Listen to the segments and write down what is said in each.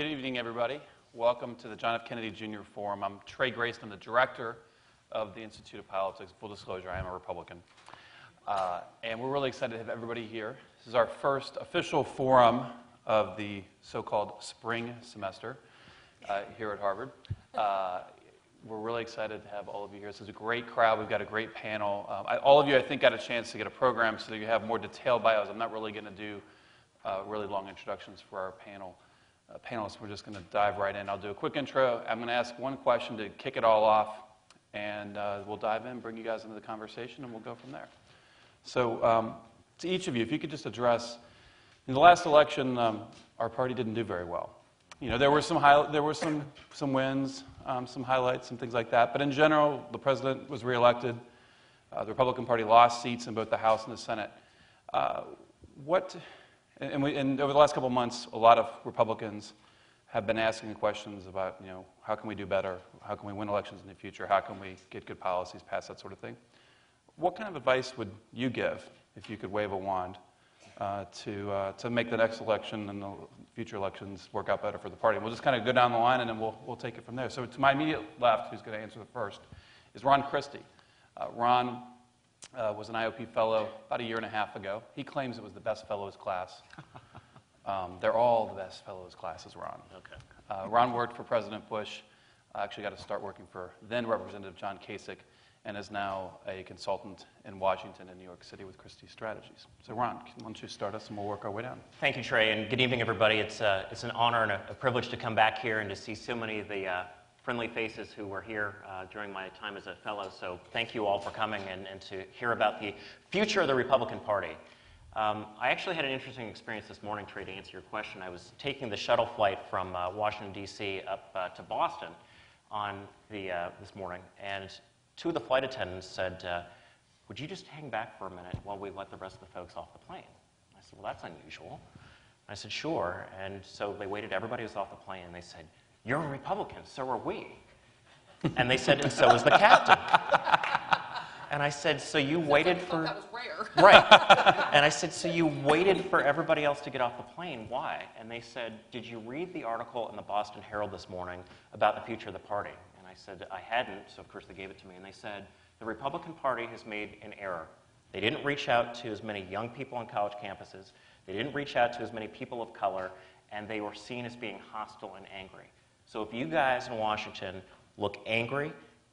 Good evening, everybody. Welcome to the John F. Kennedy Jr. Forum. I'm Trey Grayson, I'm the director of the Institute of Politics. Full disclosure, I am a Republican. Uh, and we're really excited to have everybody here. This is our first official forum of the so called spring semester uh, here at Harvard. Uh, we're really excited to have all of you here. This is a great crowd. We've got a great panel. Um, I, all of you, I think, got a chance to get a program so that you have more detailed bios. I'm not really going to do uh, really long introductions for our panel uh, panelists. We're just going to dive right in. I'll do a quick intro. I'm going to ask one question to kick it all off, and uh, we'll dive in, bring you guys into the conversation, and we'll go from there. So, um, to each of you, if you could just address in the last election, um, our party didn't do very well. You know, there were some, high, there were some, some wins, um, some highlights, and things like that. But in general, the president was reelected. Uh, the Republican Party lost seats in both the House and the Senate. Uh, what, and, we, and, over the last couple of months, a lot of Republicans have been asking questions about, you know, how can we do better? How can we win elections in the future? How can we get good policies passed, that sort of thing. What kind of advice would you give if you could wave a wand uh, to, uh, to make the next election and the future elections work out better for the party. We'll just kind of go down the line and then we'll, we'll take it from there. So, to my immediate left, who's going to answer the first, is Ron Christie. Uh, Ron uh, was an IOP fellow about a year and a half ago. He claims it was the best fellows class. Um, they're all the best fellows classes, Ron. Okay. Uh, Ron worked for President Bush. I actually got to start working for then Representative John Kasich and is now a consultant in Washington and New York City with Christie Strategies. So, Ron, why don't you start us and we'll work our way down? Thank you, Trey, and good evening, everybody. It's, uh, it's an honor and a, a, privilege to come back here and to see so many of the uh, friendly faces who were here uh, during my time as a fellow. So, thank you all for coming and, and to hear about the future of the Republican Party. Um, I actually had an interesting experience this morning, Trey, to answer your question. I was taking the shuttle flight from uh, Washington, D.C. up uh, to Boston on the, uh, this morning, and two of the flight attendants said, uh, Would you just hang back for a minute while we let the rest of the folks off the plane? I said, Well, that's unusual. I said, Sure. And so they waited, everybody was off the plane, and they said, You're a Republican, so are we. And they said, And so is the captain. And I said, So you waited for. That was rare. Right. and I said, So you waited for everybody else to get off the plane. Why? And they said, Did you read the article in the Boston Herald this morning about the future of the party? And I said I hadn't, so of course they gave it to me, and they said, the Republican Party has made an error. They didn't reach out to as many young people on college campuses, they didn't reach out to as many people of color, and they were seen as being hostile and angry. So if you guys in Washington look angry,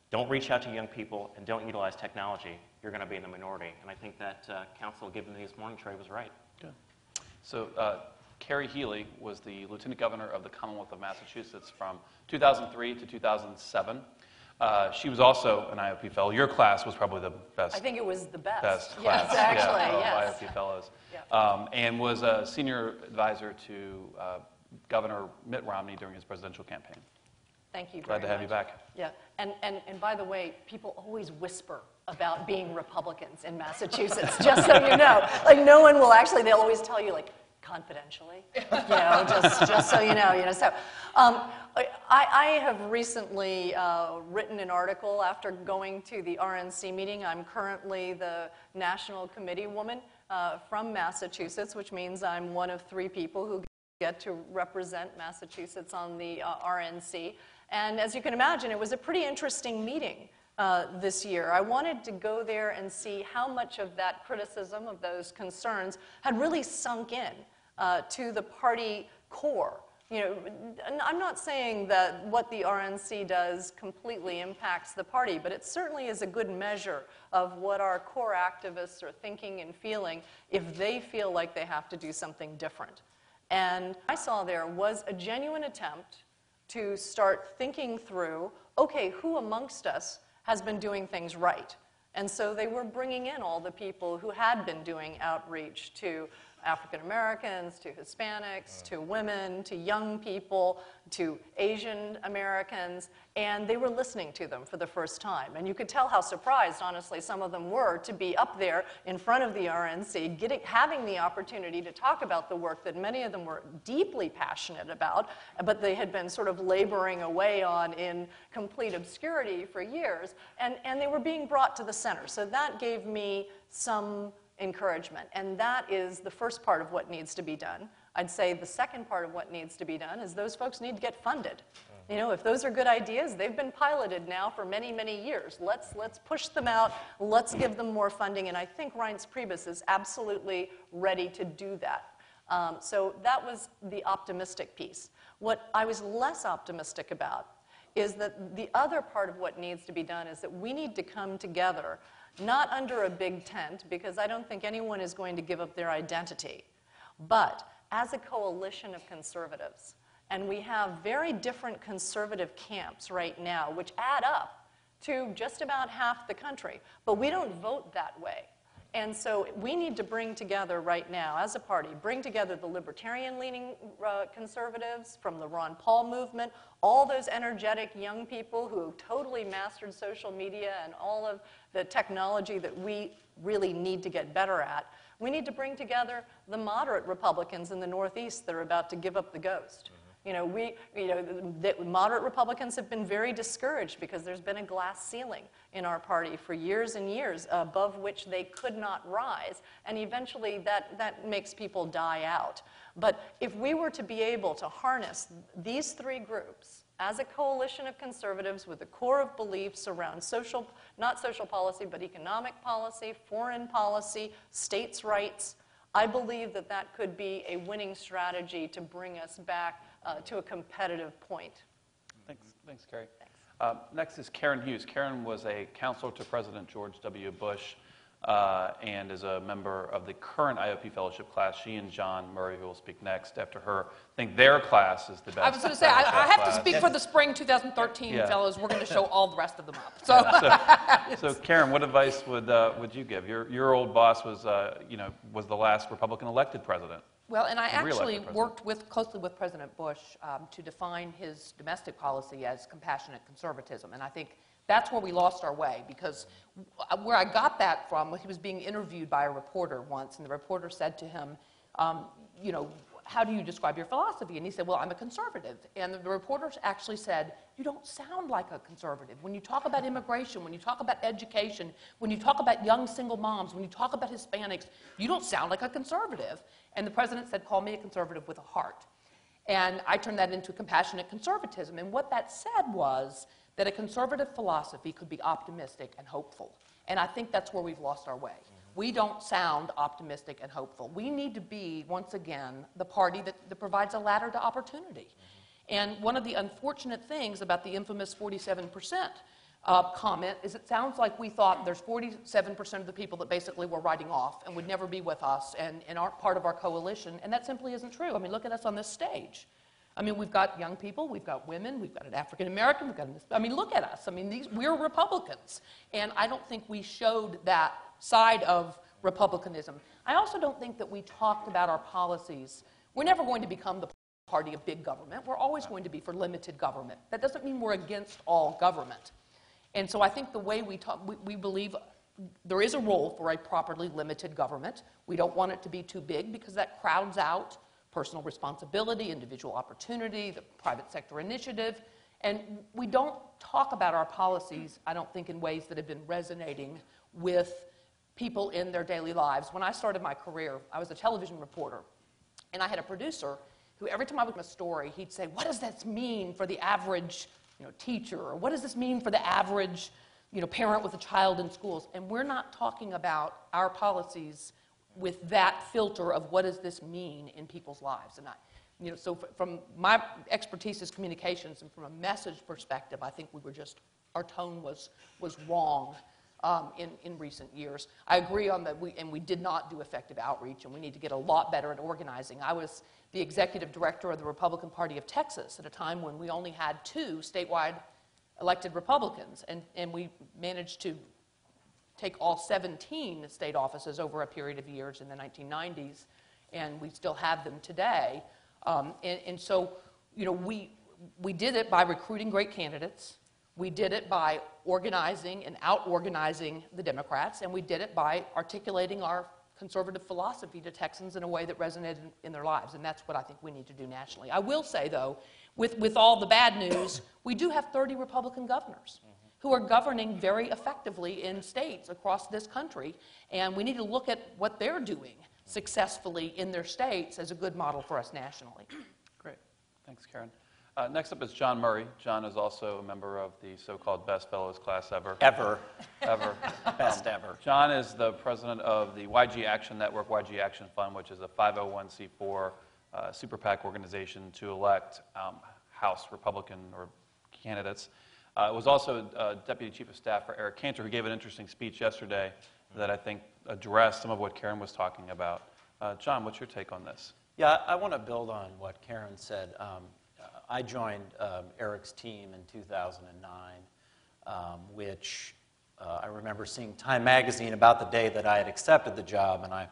don't reach out to young people, and don't utilize technology, you're going to be in the minority. And I think that uh, counsel given me this morning, Trey, was right. Good. So, uh, Kerry Healey was the Lieutenant Governor of the Commonwealth of Massachusetts from 2003 to 2007. Uh, she was also an IOP fellow. Your class was probably the best. I think it was the best. Best yes, class, actually, yeah, yes. IOP fellows, Yeah. um, and was a senior advisor to uh, Governor Mitt Romney during his presidential campaign. Thank you. Glad very to have much. you back. Yeah, and, and, and by the way, people always whisper about being Republicans in Massachusetts, just so you know. Like, no one will actually, they'll always tell you, like, confidentially, you know, just, just so you know, you know. So um, I, I have recently uh, written an article after going to the RNC meeting. I'm currently the national committee woman uh, from Massachusetts, which means I'm one of three people who get to represent Massachusetts on the uh, RNC. And as you can imagine, it was a pretty interesting meeting. Uh, this year. I wanted to go there and see how much of that criticism, of those concerns, had really sunk in uh, to the party core. You know, I'm not saying that what the RNC does completely impacts the party, but it certainly is a good measure of what our core activists are thinking and feeling if they feel like they have to do something different. And I saw there was a genuine attempt to start thinking through okay, who amongst us has been doing things right? And so they were bringing in all the people who had been doing outreach to African Americans, to Hispanics, to women, to young people, to Asian Americans, and they were listening to them for the first time. And you could tell how surprised, honestly, some of them were to be up there in front of the RNC, getting, having the opportunity to talk about the work that many of them were deeply passionate about, but they had been sort of laboring away on in complete obscurity for years. And, and they were being brought to the center. So that gave me some encouragement. And that is the first part of what needs to be done. I'd say the second part of what needs to be done is those folks need to get funded. You know, if those are good ideas, they've been piloted now for many, many years. Let's, let's push them out, let's give them more funding, and I think Reince Priebus is absolutely ready to do that. Um, so that was the optimistic piece. What I was less optimistic about is that the other part of what needs to be done is that we need to come together, not under a big tent, because I don't think anyone is going to give up their identity, but as a coalition of conservatives. And we have very different conservative camps right now, which add up to just about half the country. But we don't vote that way. And so we need to bring together right now, as a party, bring together the libertarian leaning uh, conservatives from the Ron Paul movement, all those energetic young people who totally mastered social media and all of the technology that we really need to get better at. We need to bring together the moderate Republicans in the Northeast that are about to give up the ghost. You know, we, you know, the, the moderate Republicans have been very discouraged because there's been a glass ceiling in our party for years and years above which they could not rise. And eventually that, that makes people die out. But if we were to be able to harness these three groups as a coalition of conservatives with a core of beliefs around social, not social policy, but economic policy, foreign policy, states' rights, I believe that that could be a winning strategy to bring us back uh, to a competitive point. Thanks, thanks Kerry. Um, next is Karen Hughes. Karen was a counselor to President George W. Bush uh, and is a member of the current IOP fellowship class. She and John Murray, who will speak next after her, think their class is the best. I was going to say, I, I have to class. speak for the spring 2013 Yeah. fellows. We're going to show all the rest of them up. So, So, Karen, what advice would, uh, would you give? Your, your old boss was, uh, you know, was the last Republican elected president. Well, and I actually worked with, closely with President Bush um, to define his domestic policy as compassionate conservatism. And I think that's where we lost our way because where I got that from, was he was being interviewed by a reporter once, and the reporter said to him, um, you know, how do you describe your philosophy? And he said, Well, I'm a conservative. And the reporter actually said, You don't sound like a conservative. When you talk about immigration, when you talk about education, when you talk about young single moms, when you talk about Hispanics, you don't sound like a conservative. And the president said, Call me a conservative with a heart. And I turned that into compassionate conservatism. And what that said was that a conservative philosophy could be optimistic and hopeful. And I think that's where we've lost our way. We don't sound optimistic and hopeful. We need to be, once again, the party that, that provides a ladder to opportunity. And one of the unfortunate things about the infamous 47% uh, comment is it sounds like we thought there's 47% of the people that basically were writing off and would never be with us and, and aren't part of our coalition. And that simply isn't true. I mean, look at us on this stage. I mean, we've got young people, we've got women, we've got an African American, we've got an, I mean, look at us. I mean, these, we're Republicans. And I don't think we showed that side of Republicanism. I also don't think that we talked about our policies. We're never going to become the party of big government. We're always going to be for limited government. That doesn't mean we're against all government. And so I think the way we talk, we, we believe there is a role for a properly limited government. We don't want it to be too big because that crowds out personal responsibility, individual opportunity, the private sector initiative. And we don't talk about our policies, I don't think, in ways that have been resonating with people in their daily lives. When I started my career, I was a television reporter, and I had a producer who, every time I was in a story, he'd say, What does this mean for the average you know, teacher? Or what does this mean for the average you know, parent with a child in schools? And we're not talking about our policies with that filter of what does this mean in people's lives. And I, you know, so from my expertise as communications and from a message perspective, I think we were just, our tone was, was wrong um, in, in recent years. I agree on that, we, and we did not do effective outreach, and we need to get a lot better at organizing. I was the executive director of the Republican Party of Texas at a time when we only had two statewide elected Republicans, and, and we managed to take all 17 state offices over a period of years in the 1990s, and we still have them today. Um, and, and so, you know, we, we did it by recruiting great candidates. We did it by organizing and out organizing the Democrats, and we did it by articulating our conservative philosophy to Texans in a way that resonated in, their lives, and that's what I think we need to do nationally. I will say, though, with, with all the bad news, we do have 30 Republican governors who are governing very effectively in states across this country, and we need to look at what they're doing successfully in their states as a good model for us nationally. Great. Thanks, Karen. Uh, Next up is John Murray. John is also a member of the so-called Best Fellows class ever. Ever. Ever. Best ever. John is the president of the YG Action Network, YG Action Fund, which is a 501c4 uh, super PAC organization to elect um, House Republican or candidates. Uh, was also uh, deputy chief of staff for Eric Cantor, who gave an interesting speech yesterday that I think addressed some of what Karen was talking about. Uh, John, what's your take on this? Yeah, I want to build on what Karen said. Um, I joined um, Eric's team in 2009, um, which uh, I remember seeing Time Magazine about the day that I had accepted the job, and I,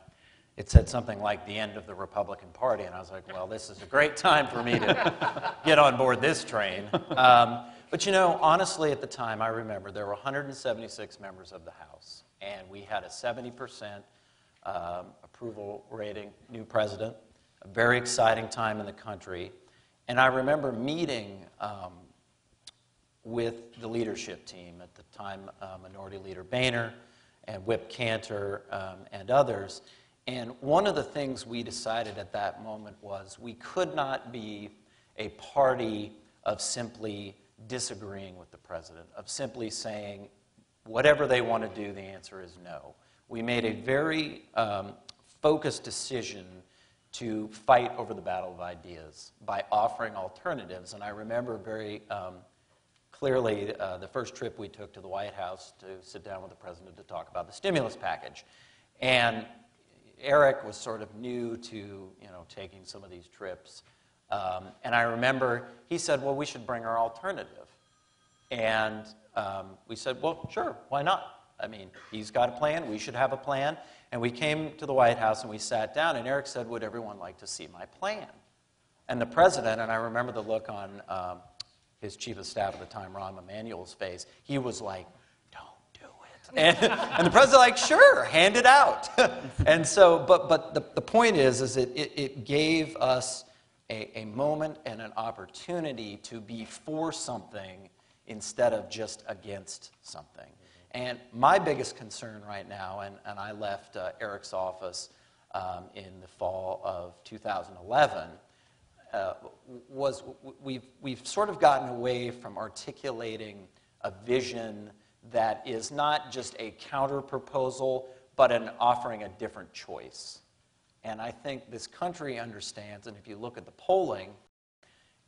it said something like the end of the Republican Party, and I was like, well, this is a great time for me to get on board this train. Um, but you know, honestly, at the time, I remember there were 176 members of the House, and we had a 70% um, approval rating, new president, a very exciting time in the country. And I remember meeting um, with the leadership team at the time, uh, Minority Leader Boehner and Whip Cantor um, and others. And one of the things we decided at that moment was we could not be a party of simply disagreeing with the president, of simply saying, whatever they want to do, the answer is no. We made a very um, focused decision to fight over the battle of ideas by offering alternatives. And I remember very um, clearly uh, the first trip we took to the White House to sit down with the president to talk about the stimulus package. And Eric was sort of new to you know, taking some of these trips. Um, and I remember he said, Well, we should bring our alternative. And um, we said, Well, sure, why not? I mean, he's got a plan, we should have a plan. And we came to the White House and we sat down, and Eric said, Would everyone like to see my plan? And the president, and I remember the look on um, his chief of staff at the time, Rahm Emanuel's face, he was like, Don't do it. And, and the president, like, Sure, hand it out. and so, but, but the, the point is, is it, it, it gave us a, a moment and an opportunity to be for something instead of just against something. And my biggest concern right now, and, and I left uh, Eric's office um, in the fall of 2011, uh, was we've, we've sort of gotten away from articulating a vision that is not just a counter proposal, but an offering a different choice. And I think this country understands, and if you look at the polling,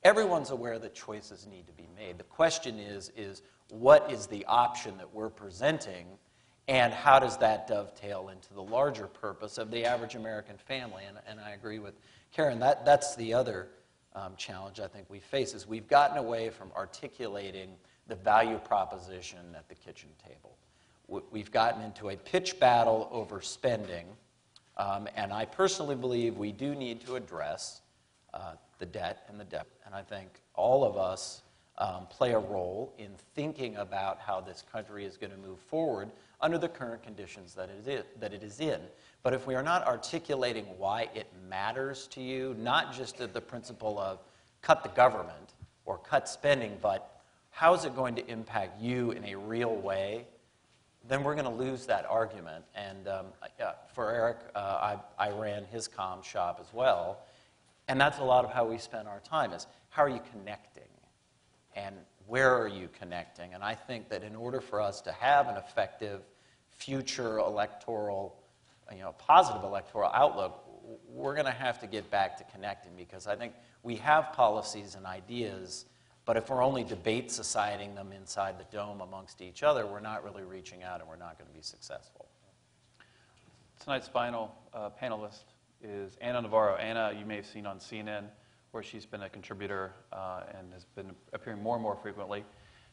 everyone's aware that choices need to be made. The question is, is what is the option that we're presenting, and how does that dovetail into the larger purpose of the average American family? And, and I agree with Karen, that, that's the other um, challenge I think we face, is we've gotten away from articulating the value proposition at the kitchen table. We've gotten into a pitch battle over spending, um, and I personally believe we do need to address uh, the debt and the debt. And I think all of us um, play a role in thinking about how this country is going to move forward under the current conditions that it, is, that it is in. But if we are not articulating why it matters to you, not just the principle of cut the government or cut spending, but how is it going to impact you in a real way, then we're going to lose that argument. And um, for Eric, uh, I, I ran his comm shop as well. And that's a lot of how we spend our time is how are you connecting? And where are you connecting? And I think that in order for us to have an effective future electoral, you know, positive electoral outlook, we're going to have to get back to connecting because I think we have policies and ideas, but if we're only debate societying them inside the dome amongst each other, we're not really reaching out and we're not going to be successful. Tonight's final uh, panelist is Ana Navarro. Ana, you may have seen on CNN, where she's been a contributor uh, and has been appearing more and more frequently.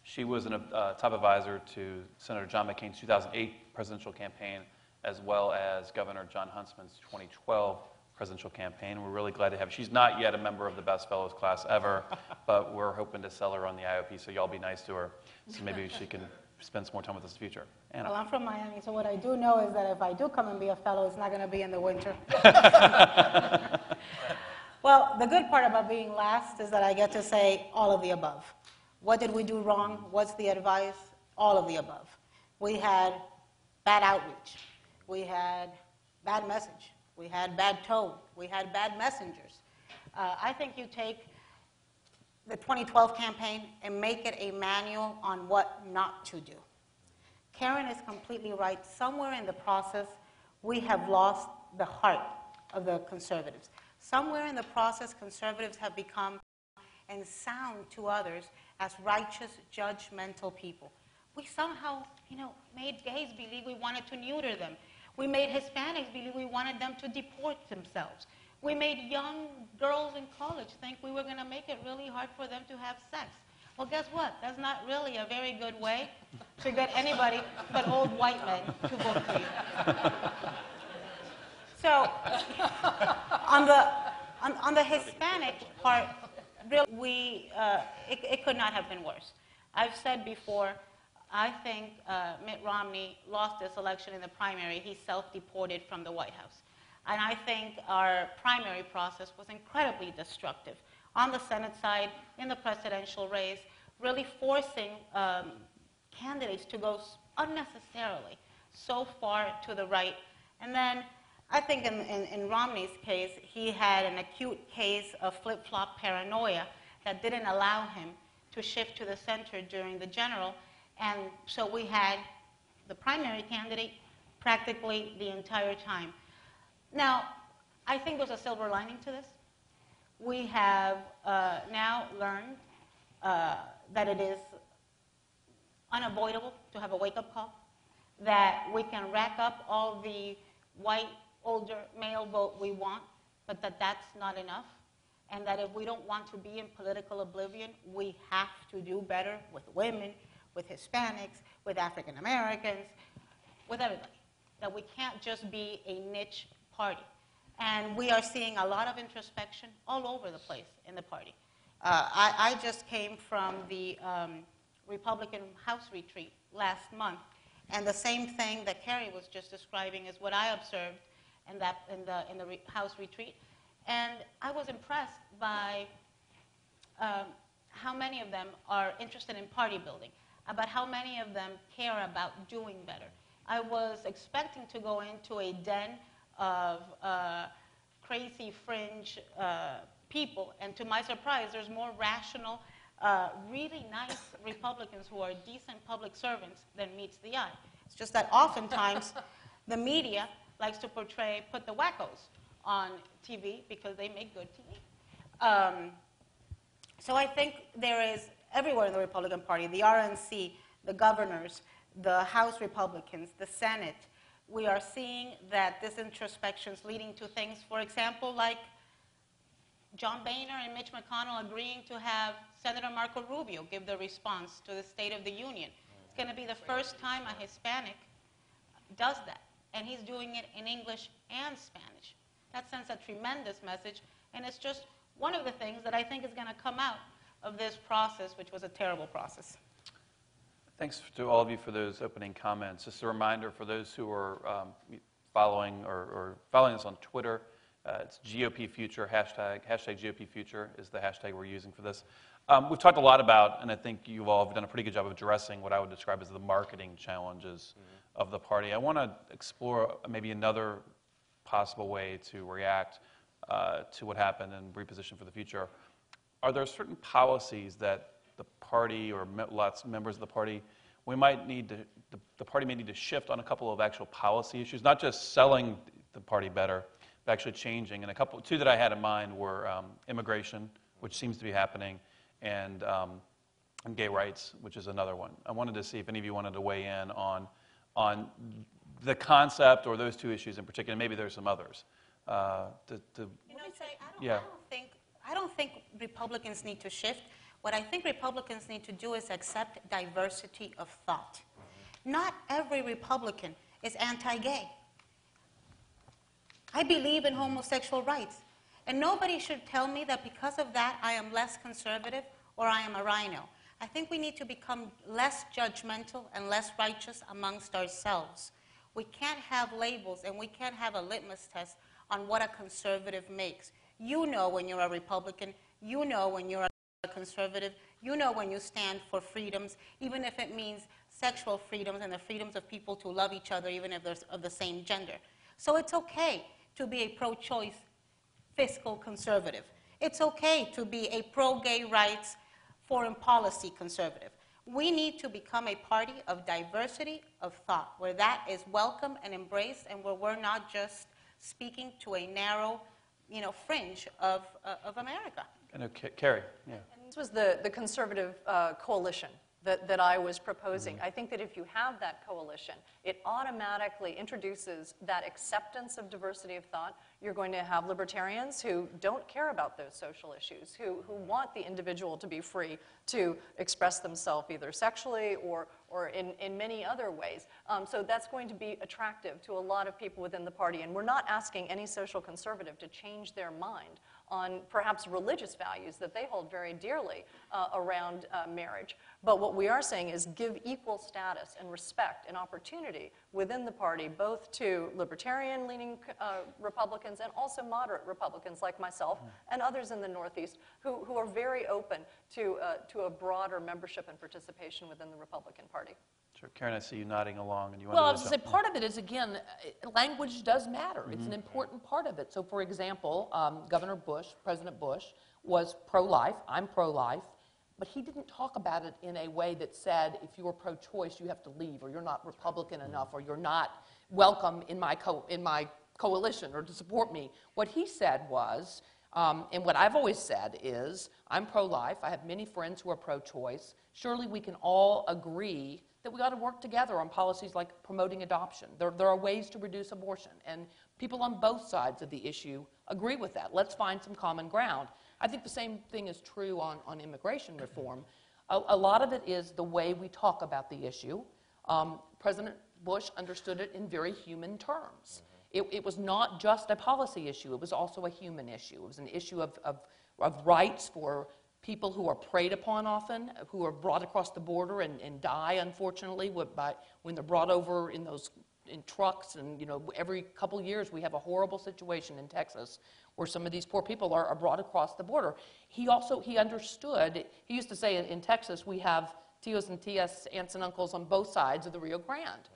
She was a uh, top advisor to Senator John McCain's 2008 presidential campaign, as well as Governor Jon Huntsman's 2012 presidential campaign. We're really glad to have. her. She's not yet a member of the Best Fellows class ever, but we're hoping to sell her on the IOP. So y'all be nice to her, so maybe she can spend some more time with us in the future. Ana. Well, I'm from Miami, so what I do know is that if I do come and be a fellow, it's not going to be in the winter. well, the good part about being last is that I get to say all of the above. What did we do wrong? What's the advice? All of the above. We had bad outreach. We had bad message. we had bad tone, we had bad messengers. Uh, I think you take the 2012 campaign and make it a manual on what not to do. Karen is completely right. Somewhere in the process, we have lost the heart of the conservatives. Somewhere in the process, conservatives have become and sound to others as righteous, judgmental people. We somehow, you know, made gays believe we wanted to neuter them. We made Hispanics believe we wanted them to deport themselves. We made young girls in college think we were going to make it really hard for them to have sex. Well, guess what? That's not really a very good way to get anybody but old white men to vote for you. So, on the, on, on the Hispanic part, really, we, uh, it, it could not have been worse. I've said before, I think uh, Mitt Romney lost this election in the primary. He self deported from the White House. And I think our primary process was incredibly destructive. On the Senate side, in the presidential race, really forcing um, candidates to go unnecessarily so far to the right. And then I think in, in, in Romney's case, he had an acute case of flip flop paranoia that didn't allow him to shift to the center during the general. And so we had the primary candidate practically the entire time. Now, I think there's a silver lining to this. We have uh, now learned uh, that it is unavoidable to have a wake up call, that we can rack up all the white, older male vote we want, but that that's not enough, and that if we don't want to be in political oblivion, we have to do better with women, with Hispanics, with African Americans, with everybody. That we can't just be a niche party. And we are seeing a lot of introspection all over the place in the party. Uh, I, I just came from the um, Republican House retreat last month, and the same thing that Kerry was just describing is what I observed in, that, in the, in the re- House retreat. And I was impressed by um, how many of them are interested in party building, about how many of them care about doing better. I was expecting to go into a den of uh, crazy fringe uh, people, and to my surprise, there's more rational, uh, really nice Republicans who are decent public servants than meets the eye. It's just that oftentimes the media likes to portray, put the wackos on TV because they make good TV. Um, so I think there is everywhere in the Republican Party, the RNC, the governors, the House Republicans, the Senate, we are seeing that this introspection is leading to things, for example, like John Boehner and Mitch McConnell agreeing to have Senator Marco Rubio give the response to the State of the Union. It's going to be the first time a Hispanic does that, and he's doing it in English and Spanish. That sends a tremendous message, and it's just one of the things that I think is going to come out of this process, which was a terrible process. Thanks to all of you for those opening comments. Just a reminder for those who are um, following or, or following us on Twitter, uh, it's GOP Future hashtag. Hashtag GOP Future is the hashtag we're using for this. Um, we've talked a lot about, and I think you all have done a pretty good job of addressing what I would describe as the marketing challenges of the party. I want to explore maybe another possible way to react uh, to what happened and reposition for the future. Are there certain policies that the party or lots members of the party we might need to the, the party may need to shift on a couple of actual policy issues, not just selling the party better, but actually changing. And a couple, two that I had in mind were um, immigration, which seems to be happening, and, um, and gay rights, which is another one. I wanted to see if any of you wanted to weigh in on on the concept or those two issues in particular. Maybe there's some others. Uh, to, to, You know, I don't, Yeah. I don't think I don't think Republicans need to shift. What I think Republicans need to do is accept diversity of thought. Not every Republican is anti-gay. I believe in homosexual rights, and nobody should tell me that because of that I am less conservative or I am a RINO. I think we need to become less judgmental and less righteous amongst ourselves. We can't have labels and we can't have a litmus test on what a conservative makes. You know when you're a Republican, you know when you're a conservative, you know when you stand for freedoms, even if it means sexual freedoms and the freedoms of people to love each other, even if they're of the same gender. So it's okay. to be a pro choice fiscal conservative. It's okay to be a pro gay rights foreign policy conservative. We need to become a party of diversity of thought, where that is welcome and embraced, and where we're not just speaking to a narrow, you know, fringe of, uh, of America. I know, Ca- Kerry, yeah. This was the, the conservative uh, coalition that, that I was proposing. I think that if you have that coalition, it automatically introduces that acceptance of diversity of thought. You're going to have libertarians who don't care about those social issues, who, who want the individual to be free to express themselves either sexually or, or in, in many other ways. Um, so that's going to be attractive to a lot of people within the party. And we're not asking any social conservative to change their mind on perhaps religious values that they hold very dearly uh, around uh, marriage. But what we are saying is give equal status and respect and opportunity within the party, both to libertarian leaning uh, Republicans and also moderate Republicans like myself and others in the Northeast who, who are very open to, uh, to a broader membership and participation within the Republican Party. Sure. Karen, I see you nodding along, and you want Well, I was going to say, part of it is, again, uh, language does matter. It's an important part of it. So, for example, um, Governor Bush, President Bush, was pro-life. I'm pro-life. But he didn't talk about it in a way that said, if you're pro-choice, you have to leave, or you're not Republican enough, or you're not welcome in my, co- in my coalition, or to support me. What he said was, um, and what I've always said is, I'm pro life. I have many friends who are pro choice. Surely we can all agree that we ought to work together on policies like promoting adoption. There, there are ways to reduce abortion, and people on both sides of the issue agree with that. Let's find some common ground. I think the same thing is true on, on immigration reform. A, a lot of it is the way we talk about the issue. Um, President Bush understood it in very human terms. It, it was not just a policy issue, it was also a human issue. It was an issue of, of, of rights for people who are preyed upon often, who are brought across the border and, and die, unfortunately, by, when they're brought over in those in trucks. And, you know, every couple years we have a horrible situation in Texas where some of these poor people are, are brought across the border. He also, he understood, he used to say in, in Texas we have tios and tias, aunts and uncles on both sides of the Rio Grande.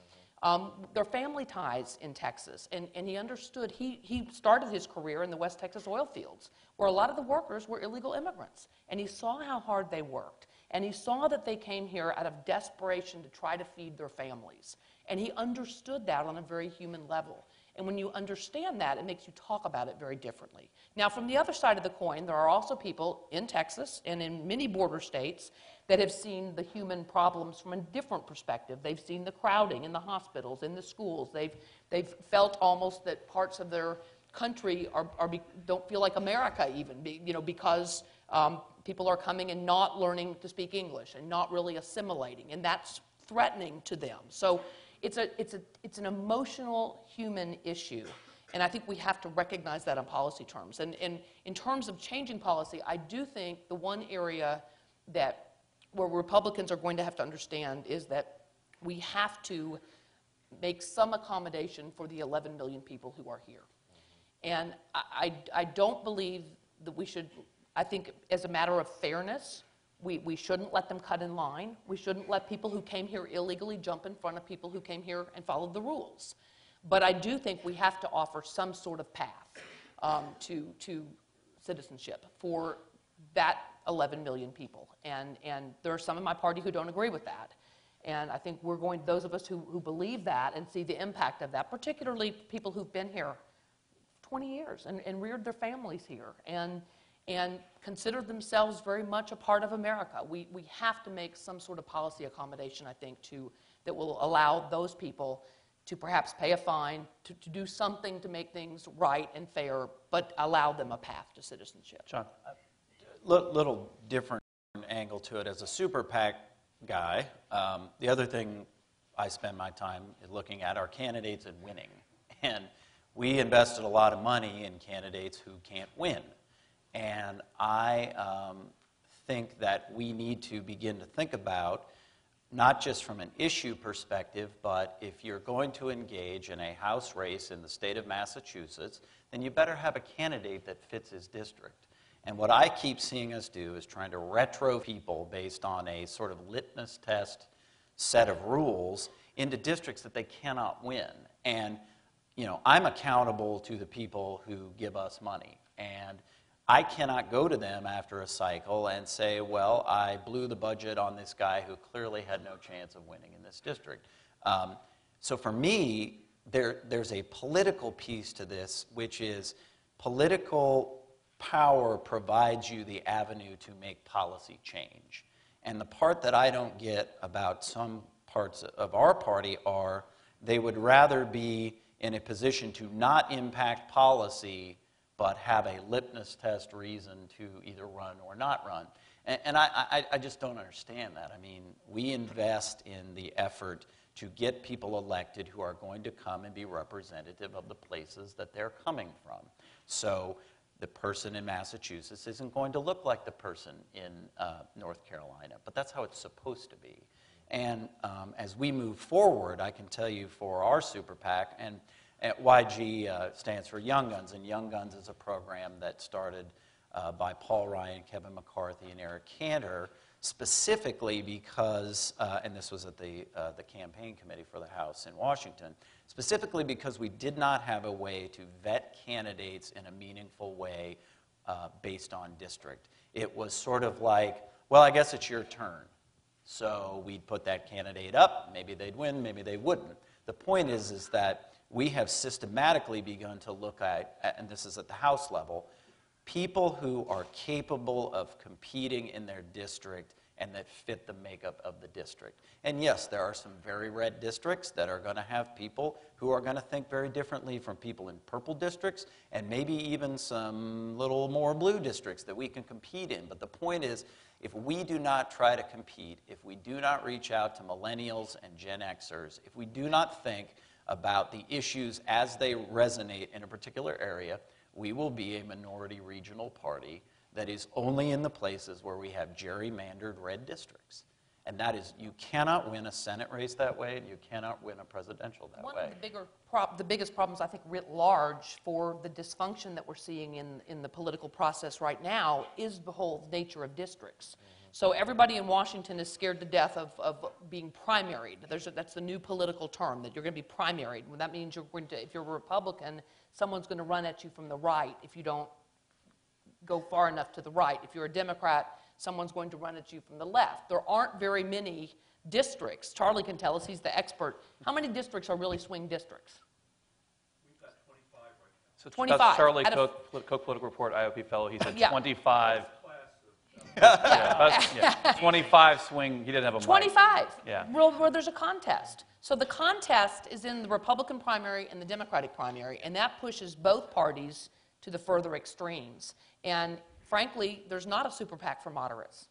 Um, their family ties in Texas, and, and he understood. He, he started his career in the West Texas oil fields, where a lot of the workers were illegal immigrants. And he saw how hard they worked. And he saw that they came here out of desperation to try to feed their families. And he understood that on a very human level. And when you understand that, it makes you talk about it very differently. Now, from the other side of the coin, there are also people in Texas and in many border states that have seen the human problems from a different perspective. They've seen the crowding in the hospitals, in the schools. They've, they've felt almost that parts of their country are, are be, don't feel like America even, be, you know, because um, people are coming and not learning to speak English and not really assimilating, and that's threatening to them. So it's, a, it's, a, it's an emotional human issue. And I think we have to recognize that in policy terms. And, and in terms of changing policy, I do think the one area that where Republicans are going to have to understand is that we have to make some accommodation for the 11 million people who are here. And I, I, don't believe that we should, I think as a matter of fairness, we, we shouldn't let them cut in line. We shouldn't let people who came here illegally jump in front of people who came here and followed the rules. But I do think we have to offer some sort of path um, to, to citizenship for that 11 million people. And, and there are some in my party who don't agree with that. And I think we're going, those of us who, who believe that and see the impact of that, particularly people who've been here 20 years and, and reared their families here and, and consider themselves very much a part of America. We, we have to make some sort of policy accommodation, I think, to, that will allow those people to perhaps pay a fine, to, to do something to make things right and fair, but allow them a path to citizenship. John. Uh, Li- little different angle to it as a super PAC guy. Um, the other thing I spend my time looking at are candidates and winning. And we invested a lot of money in candidates who can't win. And I um, think that we need to begin to think about, not just from an issue perspective, but if you're going to engage in a House race in the state of Massachusetts, then you better have a candidate that fits his district. And what I keep seeing us do is trying to retro people based on a sort of litmus test set of rules into districts that they cannot win. And you know, I'm accountable to the people who give us money. And I cannot go to them after a cycle and say, well, I blew the budget on this guy who clearly had no chance of winning in this district. Um, so for me, there, there's a political piece to this, which is political power provides you the avenue to make policy change. And the part that I don't get about some parts of our party are they would rather be in a position to not impact policy but have a litmus test reason to either run or not run. And, and I, I, I just don't understand that. I mean, we invest in the effort to get people elected who are going to come and be representative of the places that they're coming from. So the person in Massachusetts isn't going to look like the person in uh, North Carolina, but that's how it's supposed to be. And um, as we move forward, I can tell you for our super PAC, and YG uh, stands for Young Guns, and Young Guns is a program that started uh, by Paul Ryan, Kevin McCarthy, and Eric Cantor, specifically because, uh, and this was at the, uh, the campaign committee for the House in Washington, specifically because we did not have a way to vet candidates in a meaningful way uh, based on district. It was sort of like, well, I guess it's your turn. So we'd put that candidate up, maybe they'd win, maybe they wouldn't. The point is, is that we have systematically begun to look at, and this is at the House level, people who are capable of competing in their district and that fit the makeup of the district. And yes, there are some very red districts that are going to have people who are going to think very differently from people in purple districts, and maybe even some little more blue districts that we can compete in. But the point is, if we do not try to compete, if we do not reach out to millennials and Gen Xers, if we do not think about the issues as they resonate in a particular area, we will be a minority regional party that is only in the places where we have gerrymandered red districts. And that is, you cannot win a Senate race that way, and you cannot win a presidential that One way. of the bigger prob- the biggest problems, I think, writ large for the dysfunction that we're seeing in, in the political process right now is the whole nature of districts. Mm-hmm. So everybody in Washington is scared to death of, of being primaried. There's a, that's the new political term, that you're going to be primaried. Well, that means you're going to, if you're a Republican, someone's going to run at you from the right if you don't go far enough to the right. If you're a Democrat, someone's going to run at you from the left. There aren't very many districts. Charlie can tell us, he's the expert. How many districts are really swing districts? We've got 25. So 25 That's Charlie out Cook, Cook Political Report, IOP fellow. He said Yeah. 25. Yeah, yeah, 25 swing, he didn't have a mic. 25. Yeah. Well, where there's a contest. So the contest is in the Republican primary and the Democratic primary, and that pushes both parties to the further extremes. And frankly, there's not a super PAC for moderates.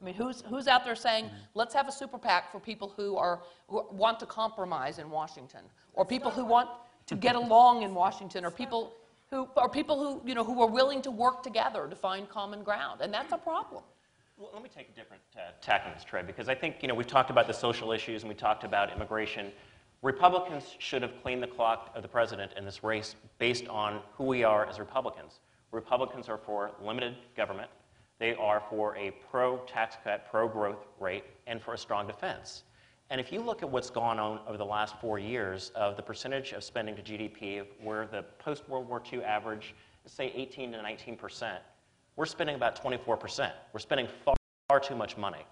I mean, who's, who's out there saying, mm-hmm. let's have a super PAC for people who, are, who want to compromise in Washington, or people who want to get along in Washington, or people who, are people who, you know, who are willing to work together to find common ground, and that's a problem. Well, let me take a different uh, tack on this, Trey, because I think you know we've talked about the social issues and we talked about immigration. Republicans should have cleaned the clock of the president in this race based on who we are as Republicans. Republicans are for limited government. They are for a pro-tax cut, pro-growth rate, and for a strong defense. And if you look at what's gone on over the last four years of the percentage of spending to GDP, where the post-World War II average is, say, 18 to 19 percent, we're spending about 24%. We're spending far, far too much money.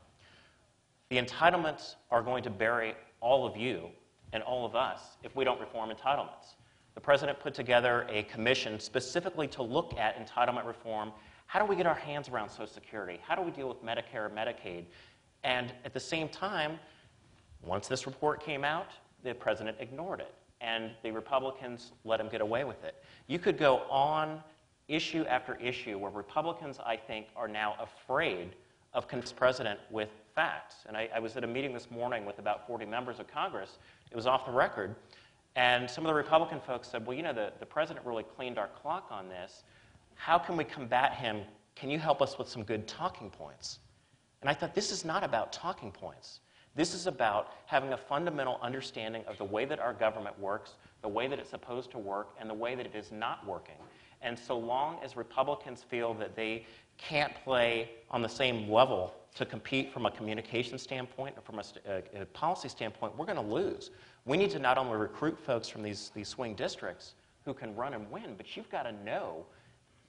The entitlements are going to bury all of you and all of us if we don't reform entitlements. The president put together a commission specifically to look at entitlement reform. How do we get our hands around Social Security? How do we deal with Medicare and Medicaid? And at the same time, once this report came out, the president ignored it, and the Republicans let him get away with it. You could go on issue after issue where Republicans, I think, are now afraid of this president with facts. And I, I was at a meeting this morning with about 40 members of Congress. It was off the record. And some of the Republican folks said, well, you know, the, the president really cleaned our clock on this. How can we combat him? Can you help us with some good talking points? And I thought, this is not about talking points. This is about having a fundamental understanding of the way that our government works, the way that it's supposed to work, and the way that it is not working. And so long as Republicans feel that they can't play on the same level to compete from a communication standpoint or from a, a, uh, a policy standpoint, we're going to lose. We need to not only recruit folks from these, these swing districts who can run and win, but you've got to know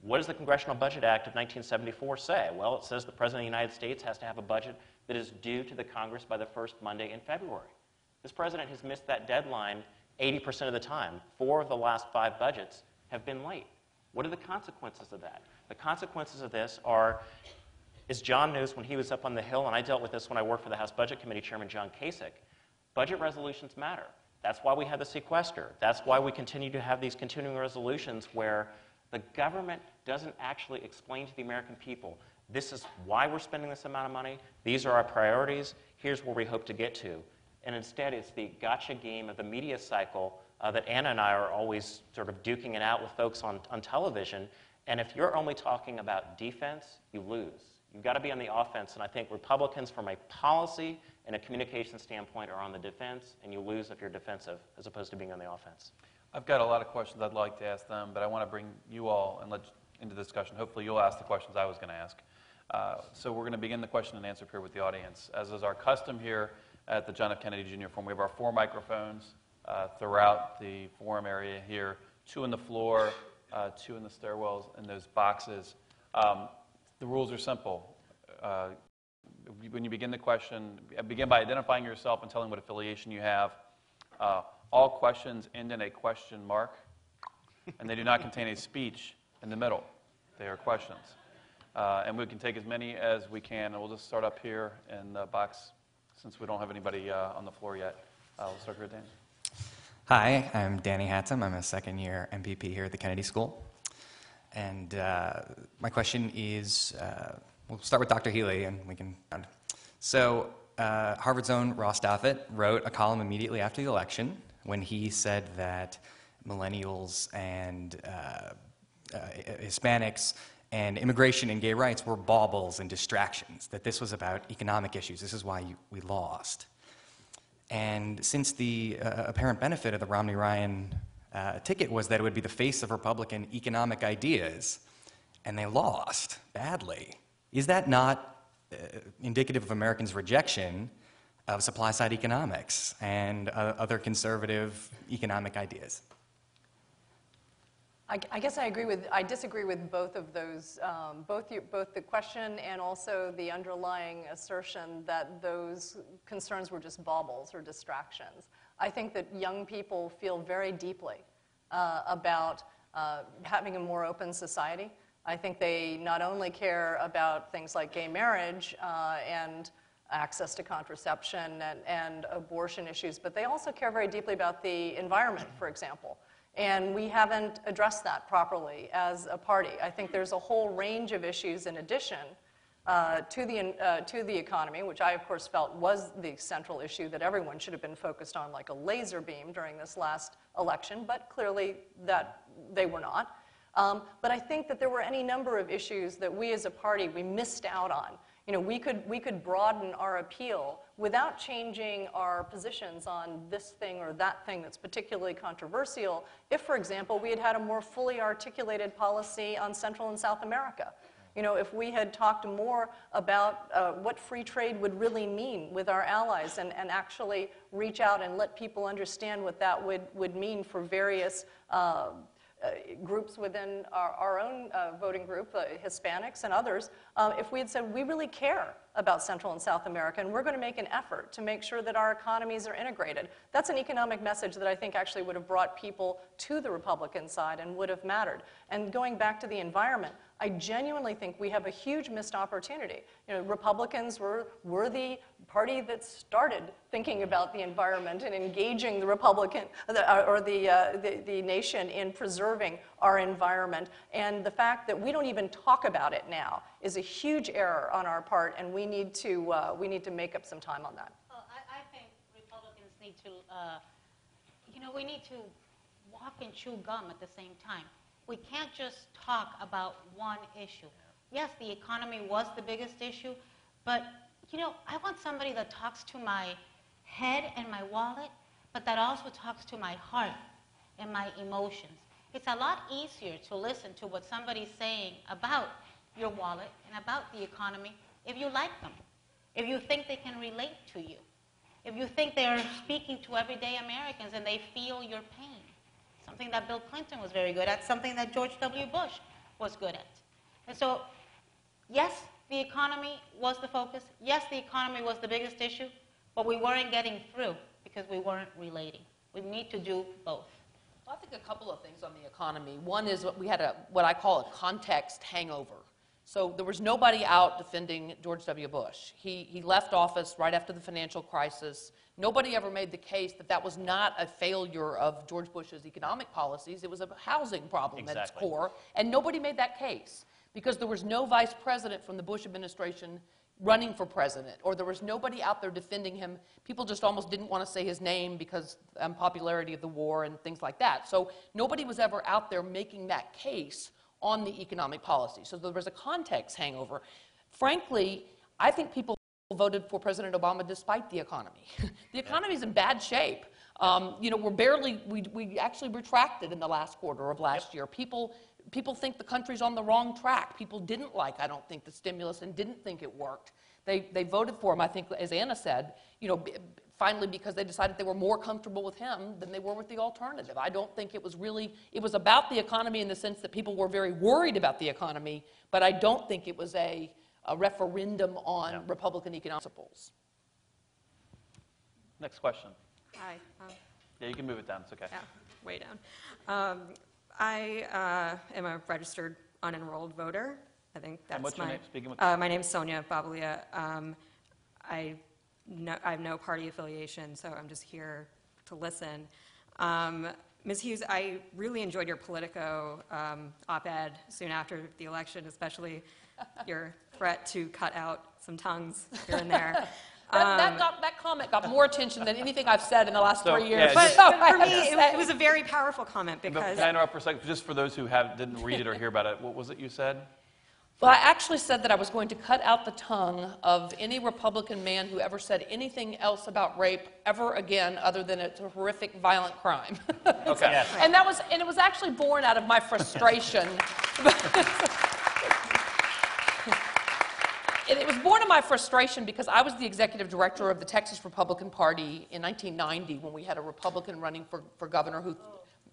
what does the Congressional Budget Act of 1974 say? Well, it says the President of the United States has to have a budget that is due to the Congress by the first Monday in February. This president has missed that deadline 80% of the time. Four of the last five budgets have been late. What are the consequences of that? The consequences of this are, as John knows when he was up on the Hill, and I dealt with this when I worked for the House Budget Committee Chairman John Kasich, budget resolutions matter. That's why we have the sequester. That's why we continue to have these continuing resolutions where the government doesn't actually explain to the American people this is why we're spending this amount of money, these are our priorities, here's where we hope to get to. And instead, it's the gotcha game of the media cycle uh, that Ana and I are always sort of duking it out with folks on, on television. And if you're only talking about defense, you lose. You've got to be on the offense. And I think Republicans, from a policy and a communication standpoint, are on the defense, and you lose if you're defensive as opposed to being on the offense. I've got a lot of questions I'd like to ask them, but I want to bring you all and let, into the discussion. Hopefully, you'll ask the questions I was going to ask. Uh, so we're going to begin the question and answer period with the audience. As is our custom here at the John F. Kennedy Jr. Forum, we have our four microphones uh, throughout the forum area here, two in the floor, uh, two in the stairwells, in those boxes. Um, the rules are simple. Uh, when you begin the question, begin by identifying yourself and telling what affiliation you have. Uh, all questions end in a question mark, and they do not contain a speech in the middle. They are questions. Uh, and we can take as many as we can, and we'll just start up here in the box since we don't have anybody uh, on the floor yet. Uh, we'll start here, with Danny. Hi, I'm Danny Hattem. I'm a second year MPP here at the Kennedy School. And uh, my question is uh, we'll start with Dr. Healey and we can. So, uh, Harvard's own Ross Douthat wrote a column immediately after the election when he said that millennials and Hispanics and immigration and gay rights were baubles and distractions, that this was about economic issues. This is why you, we lost. And since the uh, apparent benefit of the Romney Ryan uh, ticket was that it would be the face of Republican economic ideas, and they lost badly, is that not uh, indicative of Americans' rejection of supply side economics and uh, other conservative economic ideas? I, I, guess I agree with, I disagree with both of those, um, both, you, both the question and also the underlying assertion that those concerns were just baubles or distractions. I think that young people feel very deeply uh, about uh, having a more open society. I think they not only care about things like gay marriage uh, and access to contraception and, and abortion issues, but they also care very deeply about the environment, for example. And we haven't addressed that properly as a party. I think there's a whole range of issues in addition uh, to, the, uh, to the economy, which I, of course, felt was the central issue that everyone should have been focused on like a laser beam during this last election, but clearly that they were not. Um, but I think that there were any number of issues that we as a party, we missed out on. You know, we could, we could broaden our appeal without changing our positions on this thing or that thing that's particularly controversial if, for example, we had had a more fully articulated policy on Central and South America. You know, if we had talked more about uh, what free trade would really mean with our allies and, and actually reach out and let people understand what that would, would mean for various uh, groups within our, our own uh, voting group, uh, Hispanics and others, uh, if we had said, we really care about Central and South America, and we're going to make an effort to make sure that our economies are integrated. That's an economic message that I think actually would have brought people to the Republican side and would have mattered. And going back to the environment, I genuinely think we have a huge missed opportunity. You know, Republicans were, were the party that started thinking about the environment and engaging the Republican uh, or the, uh, the, the, nation in preserving our environment. And the fact that we don't even talk about it now is a huge error on our part, and we need to, uh, we need to make up some time on that. I think Republicans need to, uh, you know, we need to walk and chew gum at the same time we can't just talk about one issue. Yes, the economy was the biggest issue, but you know, I want somebody that talks to my head and my wallet, but that also talks to my heart and my emotions. It's a lot easier to listen to what somebody's saying about your wallet and about the economy if you like them. if you think they can relate to you, if you think they're speaking to everyday Americans and they feel your pain, something that Bill Clinton was very good at, something that George W. Bush was good at. And so, yes, the economy was the focus. Yes, the economy was the biggest issue, but we weren't getting through because we weren't relating. We need to do both. Well, I think a couple of things on the economy. One is what we had a what I call a context hangover. So there was nobody out defending George W. Bush. He, he left office right after the financial crisis. Nobody ever made the case that that was not a failure of George Bush's economic policies. It was a housing problem at its core. And nobody made that case because there was no vice president from the Bush administration running for president, or there was nobody out there defending him. People just almost didn't want to say his name because um, popularity of the war and things like that. So nobody was ever out there making that case on the economic policy. So there was a context hangover. Frankly, I think people voted for President Obama despite the economy. the economy is in bad shape. Um, you know, we're barely, we, we actually retracted in the last quarter of last year. People, people think the country's on the wrong track. People didn't like, I don't think, the stimulus and didn't think it worked. They, they voted for him, I think, as Ana said, you know, b- finally because they decided they were more comfortable with him than they were with the alternative. I don't think it was really, it was about the economy in the sense that people were very worried about the economy, but I don't think it was a, a referendum on Yeah. Republican economic principles. Next question. Hi. um, Yeah, you can move it down, it's okay. Yeah, way down. Um, I uh, am a registered unenrolled voter. I think that's And what's your my. name? Speaking with- Uh, My name's Sonia Babalia. Um, I no- I have no party affiliation, so I'm just here to listen. Um, Ms. Hughes, I really enjoyed your Politico um, op-ed soon after the election, especially your threat to cut out some tongues here and there. That, that, um, got, that comment got more attention than anything I've said in the last So, three yeah, years. But just- but for me, it was- it was a very powerful comment But because. Can I interrupt for a second? Just for those who have, didn't read it or hear about it, what was it you said? Well, I actually said that I was going to cut out the tongue of any Republican man who ever said anything else about rape ever again other than it's a horrific, violent crime. Okay. Yes. and that was, and it was actually born out of my frustration. And it was born of my frustration because I was the executive director of the Texas Republican Party in 1990 when we had a Republican running for, for governor who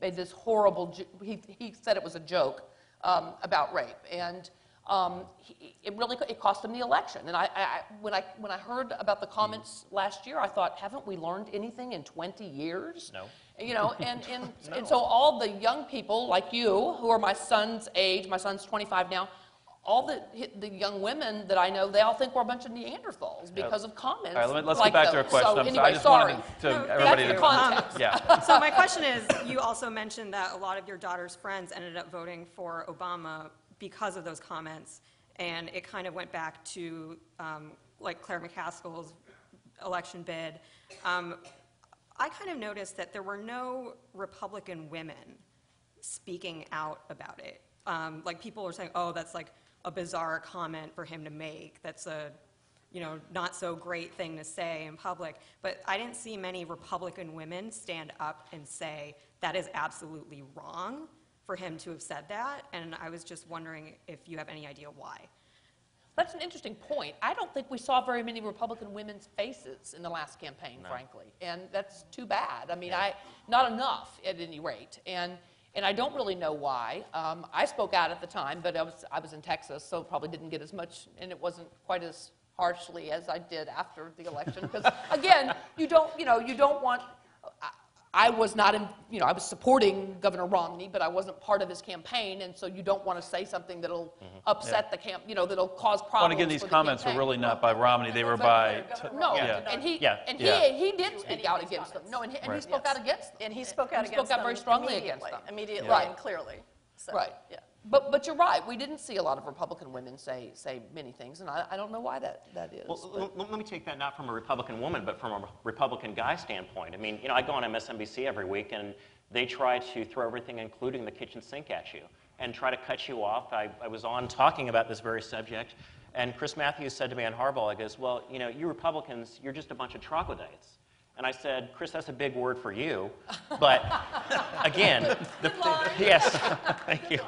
made this horrible, he, he said it was a joke um, about rape. And um, he, it really, it cost him the election. And I, I, I- when, I, when I heard about the comments last year, I thought, haven't we learned anything in 20 years? No. You know, and, and, and so all the young people like you, who are my son's age, my son's 25 now, all the, the young women that I know, they all think we're a bunch of Neanderthals because of comments. All right, let me- let's like get back to our those. question. So I'm sorry, anyway, I just sorry. wanted to, No, everybody That's to. the context. Yeah. So my question is, you also mentioned that a lot of your daughter's friends ended up voting for Obama because of those comments, and it kind of went back to um, like Claire McCaskill's election bid. Um, I kind of noticed that there were no Republican women speaking out about it. Um, like people were saying, "Oh, that's like a bizarre comment for him to make. That's a, you know, not so great thing to say in public." But I didn't see many Republican women stand up and say that is absolutely wrong for him to have said that. And I was just wondering if you have any idea why. That's an interesting point. I don't think we saw very many Republican women's faces in the last campaign, frankly, and that's too bad. I mean, I not enough at any rate, and and I don't really know why. Um, I spoke out at the time, but I was I was in Texas, so probably didn't get as much, and it wasn't quite as harshly as I did after the election. Because again, you don't you know you don't want. I, I was not, in, you know, I was supporting Governor Romney, but I wasn't part of his campaign, and so you don't want to say something that'll mm-hmm. upset the camp, you know, that'll cause problems. Well, and again, these for the comments were really not by Romney, they were by, t- No, Yeah. and he, Yeah. and Yeah. he, he did speak out against them. No, and he, and he Right. spoke out against them. And he spoke out against them. He against spoke out very them strongly against immediately, them. Immediately Right. and clearly. So, Right. Yeah. But, but you're right, we didn't see a lot of Republican women say, say many things, and I, I don't know why that, that is. Well, but- l- l- let me take that not from a Republican woman, but from a Republican guy standpoint. I mean, you know, I go on MSNBC every week, and they try to throw everything, including the kitchen sink, at you and try to cut you off. I, I was on talking about this very subject, and Chris Matthews said to me on Hardball, I goes, "Well, you know, you Republicans, you're just a bunch of troglodytes." And I said, Chris, that's a big word for you. But again, the, yes, thank you.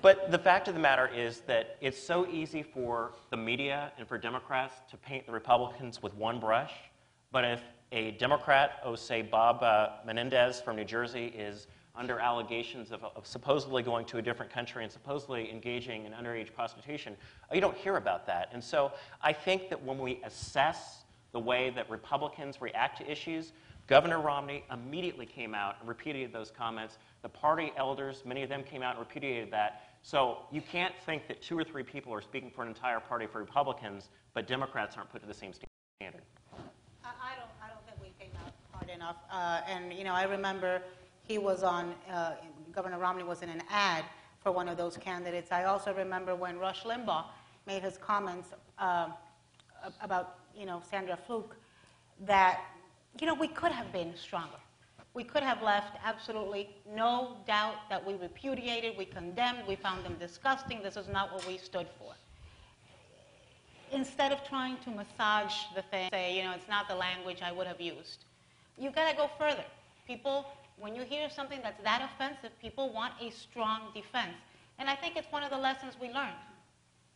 But the fact of the matter is that it's so easy for the media and for Democrats to paint the Republicans with one brush. But if a Democrat, oh, say Bob uh, Menendez from New Jersey, is under allegations of, of supposedly going to a different country and supposedly engaging in underage prostitution, uh, you don't hear about that. And so I think that when we assess the way that Republicans react to issues, Governor Romney immediately came out and repudiated those comments. The party elders, many of them came out and repudiated that. So you can't think that two or three people are speaking for an entire party for Republicans, but Democrats aren't put to the same standard. I don't, I don't think we came out hard enough. Uh, And, you know, I remember he was on, uh, Governor Romney was in an ad for one of those candidates. I also remember when Rush Limbaugh made his comments a- about, you know, Sandra Fluke, that, you know, we could have been stronger. We could have left absolutely no doubt that we repudiated, we condemned, we found them disgusting. This is not what we stood for instead of trying to massage the thing, say, you know, it's not the language I would have used, You've got to go further. People, when you hear something that's that offensive, people want a strong defense. And I think it's one of the lessons we learned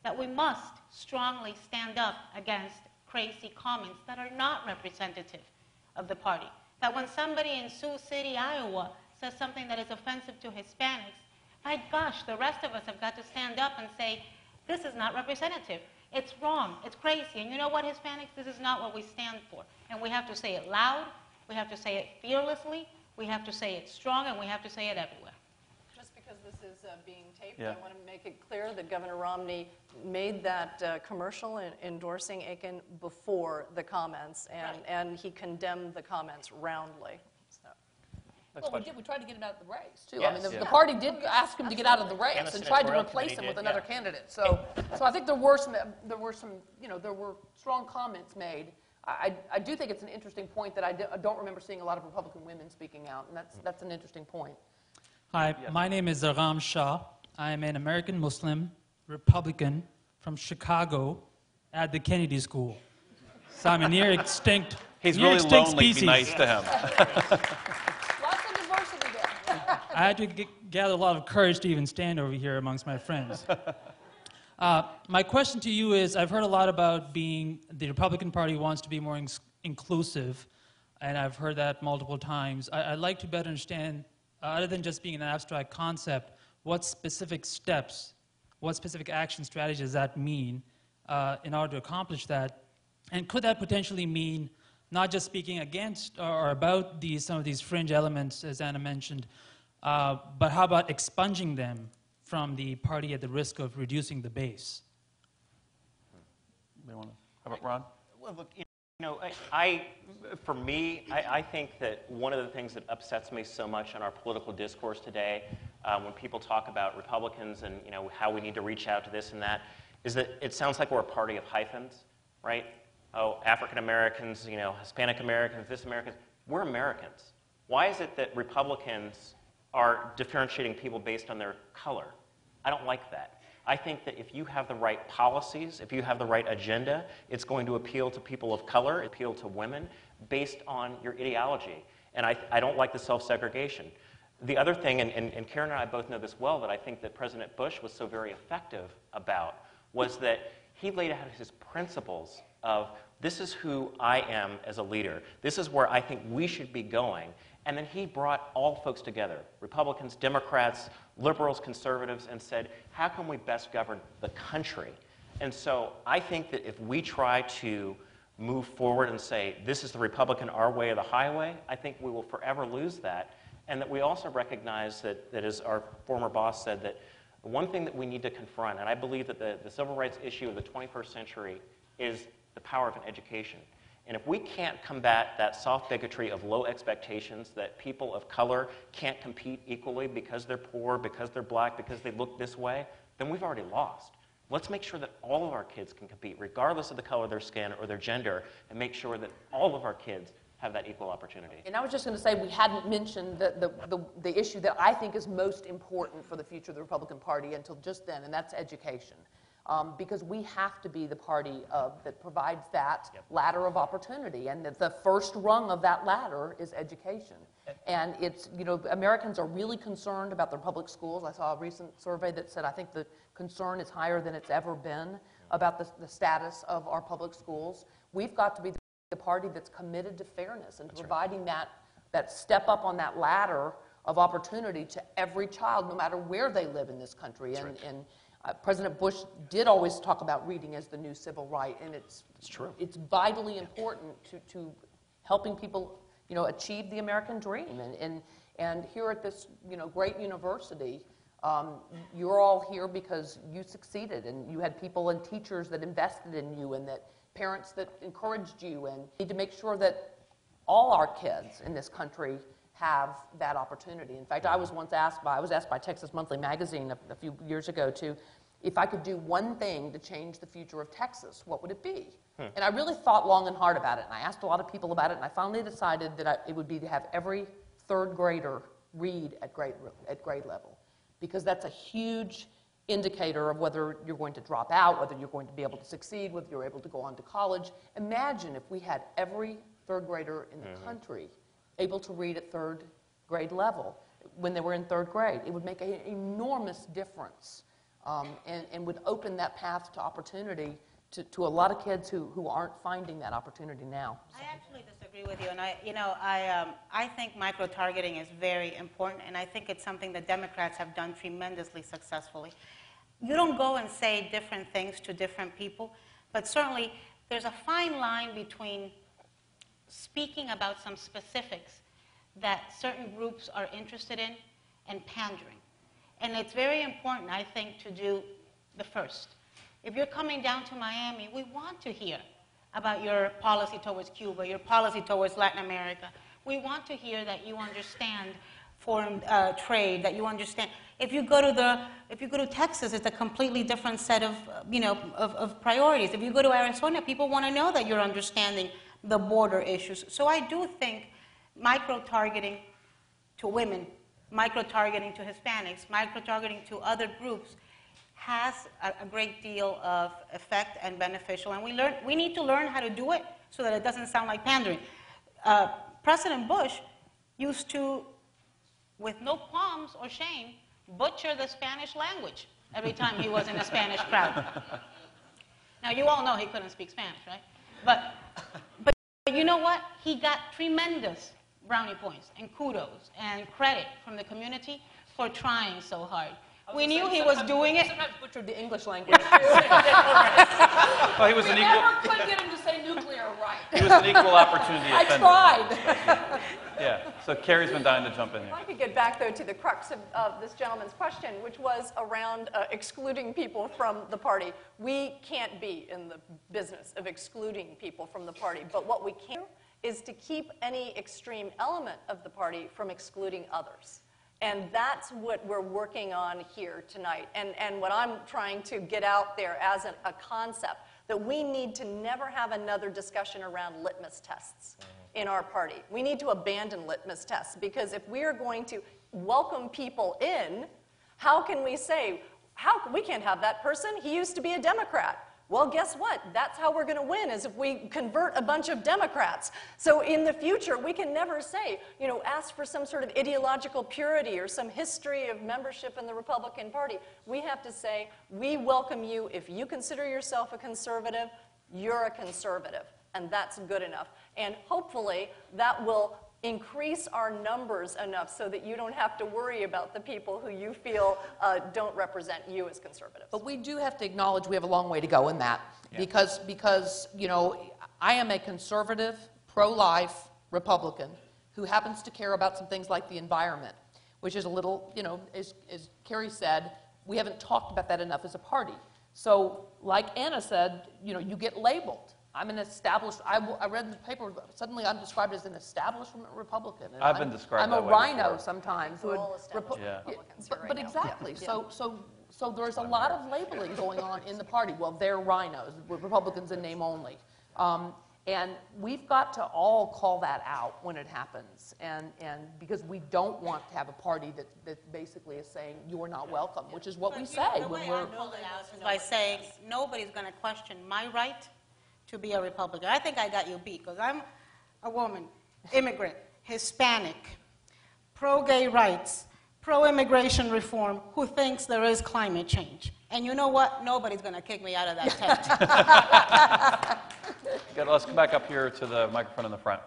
that we must strongly stand up against crazy comments that are not representative of the party. That when somebody in Sioux City, Iowa, says something that is offensive to Hispanics, my gosh, the rest of us have got to stand up and say, this is not representative. It's wrong. It's crazy. And you know what, Hispanics? This is not what we stand for. And we have to say it loud. We have to say it fearlessly. We have to say it strong. And we have to say it everywhere. Just because this is uh, being taped, Yeah. I want to make it clear that Governor Romney made that uh, commercial en- endorsing Akin before the comments, and, and he condemned the comments roundly. So. Next Well, we did, we tried to get him out of the race, too. I mean, the, Yeah. the party did ask him to get out of the race And and tried to replace him committee with another yeah. candidate. So, so I think there were some, there were some, you know, there were strong comments made. I, I I do think it's an interesting point that I do- I don't remember seeing a lot of Republican women speaking out, and that's, that's an interesting point. Hi, my name is Ram Shah. I am an American Muslim Republican from Chicago at the Kennedy School. So I'm a near extinct, He's near really extinct lonely. species. Be nice to him. Lots of diversity there. I had to g- gather a lot of courage to even stand over here amongst my friends. Uh, my question to you is I've heard a lot about being, the Republican Party wants to be more ins- inclusive, and I've heard that multiple times. I, I'd like to better understand, other than just being an abstract concept, what specific steps, what specific action strategies does that mean uh, in order to accomplish that? And could that potentially mean not just speaking against or, or about these, some of these fringe elements, as Ana mentioned, uh, but how about expunging them from the party at the risk of reducing the base? They wanna- How about Ron? Well, look, you know, I, I for me, I, I think that one of the things that upsets me so much in our political discourse today, uh, when people talk about Republicans and you know how we need to reach out to this and that, is that it sounds like we're a party of hyphens, right? Oh, African Americans, you know, Hispanic Americans, this Americans. We're Americans. Why is it that Republicans are differentiating people based on their color? I don't like that. I think that if you have the right policies, if you have the right agenda, it's going to appeal to people of color, appeal to women, based on your ideology. And I, I don't like the self segregation. The other thing, and, and, and Karen and I both know this well, that I think that President Bush was so very effective about, was that he laid out his principles of this is who I am as a leader, this is where I think we should be going. And then he brought all folks together Republicans, Democrats, liberals, conservatives and said, how can we best govern the country? And so I think that if we try to move forward and say, this is the Republican, our way or the highway, I think we will forever lose that. And that we also recognize that, that as our former boss said, that the one thing that we need to confront, and I believe that the, the civil rights issue of the 21st century is the power of an education. And if we can't combat that soft bigotry of low expectations that people of color can't compete equally because they're poor, because they're black, because they look this way, then we've already lost. Let's make sure that all of our kids can compete, regardless of the color of their skin or their gender, and make sure that all of our kids have that equal opportunity. And I was just going to say, we hadn't mentioned the, the, the, the issue that I think is most important for the future of the Republican Party until just then, and that's education. Um, because we have to be the party of, that provides that ladder of opportunity. And that the first rung of that ladder is education. And it's, you know, Americans are really concerned about their public schools. I saw a recent survey that said I think the concern is higher than it's ever been about the, the status of our public schools. We've got to be the party that's committed to fairness and to providing that, that step up on that ladder of opportunity to every child, no matter where they live in this country. and, and uh, President Bush did always talk about reading as the new civil right, and it's, It's true. it's vitally important to, to helping people, you know, achieve the American dream. And, and, and here at this, you know, great university, um, you're all here because you succeeded and you had people and teachers that invested in you and that parents that encouraged you and need to make sure that all our kids in this country have that opportunity. In fact, I was once asked by, I was asked by Texas Monthly Magazine a, a few years ago to, if I could do one thing to change the future of Texas, what would it be? Hmm. And I really thought long and hard about it, and I asked a lot of people about it, and I finally decided that I, it would be to have every third grader read at grade, at grade level, because that's a huge indicator of whether you're going to drop out, whether you're going to be able to succeed, whether you're able to go on to college. Imagine if we had every third grader in the mm-hmm. country able to read at third grade level when they were in third grade. It would make an enormous difference um, and, and would open that path to opportunity to, to a lot of kids who, who aren't finding that opportunity now. I actually disagree with you, and I, you know, I, um, I think micro-targeting is very important, and I think it's something that Democrats have done tremendously successfully. You don't go and say different things to different people, but certainly there's a fine line between speaking about some specifics that certain groups are interested in and pandering. And it's very important, I think, to do the first. If you're coming down to Miami, we want to hear about your policy towards Cuba, your policy towards Latin America. We want to hear that you understand foreign uh, trade, that you understand. If you go to the, if you go to Texas, it's a completely different set of, you know, of, of priorities. If you go to Arizona, people want to know that you're understanding the border issues. So I do think micro-targeting to women, micro-targeting to Hispanics, micro-targeting to other groups has a, a great deal of effect and beneficial. And we, learn, we need to learn how to do it so that it doesn't sound like pandering. Uh, President Bush used to, with no qualms or shame, butcher the Spanish language every time he was in a Spanish crowd. Now, you all know he couldn't speak Spanish, right? But, but you know what? He got tremendous brownie points and kudos and credit from the community for trying so hard. We knew he was doing it. Sometimes butchered the English language. Well, he was we an never equal, could get him to say nuclear right. he was an equal opportunity I offender. tried. Yeah, so Kerry's been dying to jump in If here. I could get back, though, to the crux of, of this gentleman's question, which was around uh, excluding people from the party. We can't be in the business of excluding people from the party, but what we can do is to keep any extreme element of the party from excluding others. And that's what we're working on here tonight. And, and what I'm trying to get out there as an, a concept that we need to never have another discussion around litmus tests mm-hmm. in our party. We need to abandon litmus tests because if we are going to welcome people in, how can we say, how, we can't have that person? He used to be a Democrat. Well, guess what? That's how we're going to win, is if we convert a bunch of Democrats. So in the future, we can never say, you know, ask for some sort of ideological purity or some history of membership in the Republican Party. We have to say, we welcome you. If you consider yourself a conservative, you're a conservative. And that's good enough. And hopefully, that will increase our numbers enough so that you don't have to worry about the people who you feel uh, don't represent you as conservatives. But we do have to acknowledge we have a long way to go in that. Because, because, you know, I am a conservative, pro-life Republican who happens to care about some things like the environment, which is a little, you know, as, as Kerry said, we haven't talked about that enough as a party. So, like Ana said, you know, you get labeled. I'm an established, I, w- I read the paper, suddenly I'm described as an establishment Republican. and I've been I'm- described I'm that a way RINO before. sometimes. We're all established Repu- Yeah. Republicans here But, right but exactly, Yeah. so, so, so there's a lot of labeling going on in the party. Well, they're RINOs, we're Republicans in name only. Um, And we've got to all call that out when it happens. And, and because we don't want to have a party that, that basically is saying, you're not welcome, which is what we But, you say the when we're. I pull it out is by saying, nobody's going to question my right to be a Republican. I think I got you beat, because I'm a woman, immigrant, Hispanic, pro-gay rights, pro-immigration reform, who thinks there is climate change. And you know what? Nobody's going to kick me out of that tent. Good, let's come back up here to the microphone in the front.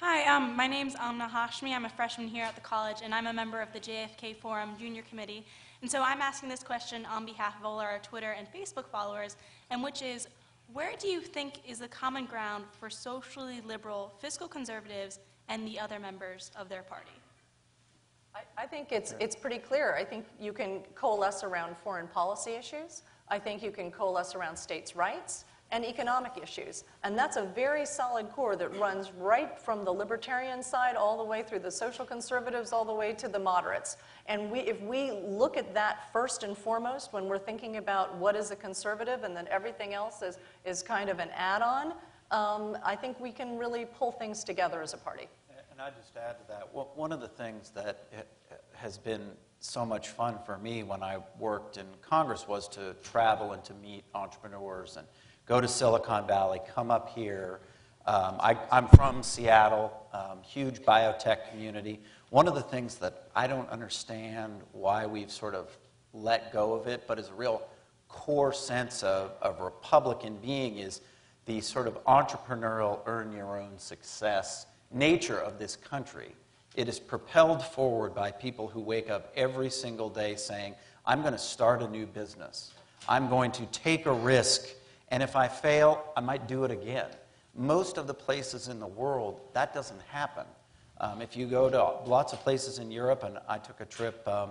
Hi, um, my name's Amna Hashmi. I'm a freshman here at the college, and I'm a member of the JFK Forum Junior Committee. And so I'm asking this question on behalf of all our Twitter and Facebook followers, and which is, where do you think is the common ground for socially liberal fiscal conservatives and the other members of their party? I, I think it's, it's pretty clear. I think you can coalesce around foreign policy issues. I think you can coalesce around states' rights and economic issues. And that's a very solid core that runs right from the libertarian side all the way through the social conservatives, all the way to the moderates. And we, if we look at that first and foremost when we're thinking about what is a conservative and then everything else is, is kind of an add on, um, I think we can really pull things together as a party. And I just add to that, one- one of the things that has been so much fun for me when I worked in Congress was to travel and to meet entrepreneurs and go to Silicon Valley, come up here. Um, I, I'm from Seattle, um, huge biotech community. One of the things that I don't understand why we've sort of let go of it, but is a real core sense of, of Republican being is the sort of entrepreneurial, earn your own success nature of this country. It is propelled forward by people who wake up every single day saying, I'm going to start a new business. I'm going to take a risk, and if I fail, I might do it again. Most of the places in the world, that doesn't happen. Um, if you go to lots of places in Europe, and I took a trip, um,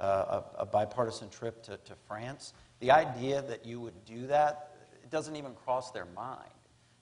uh, a, a bipartisan trip to, to France, the idea that you would do that, it doesn't even cross their mind.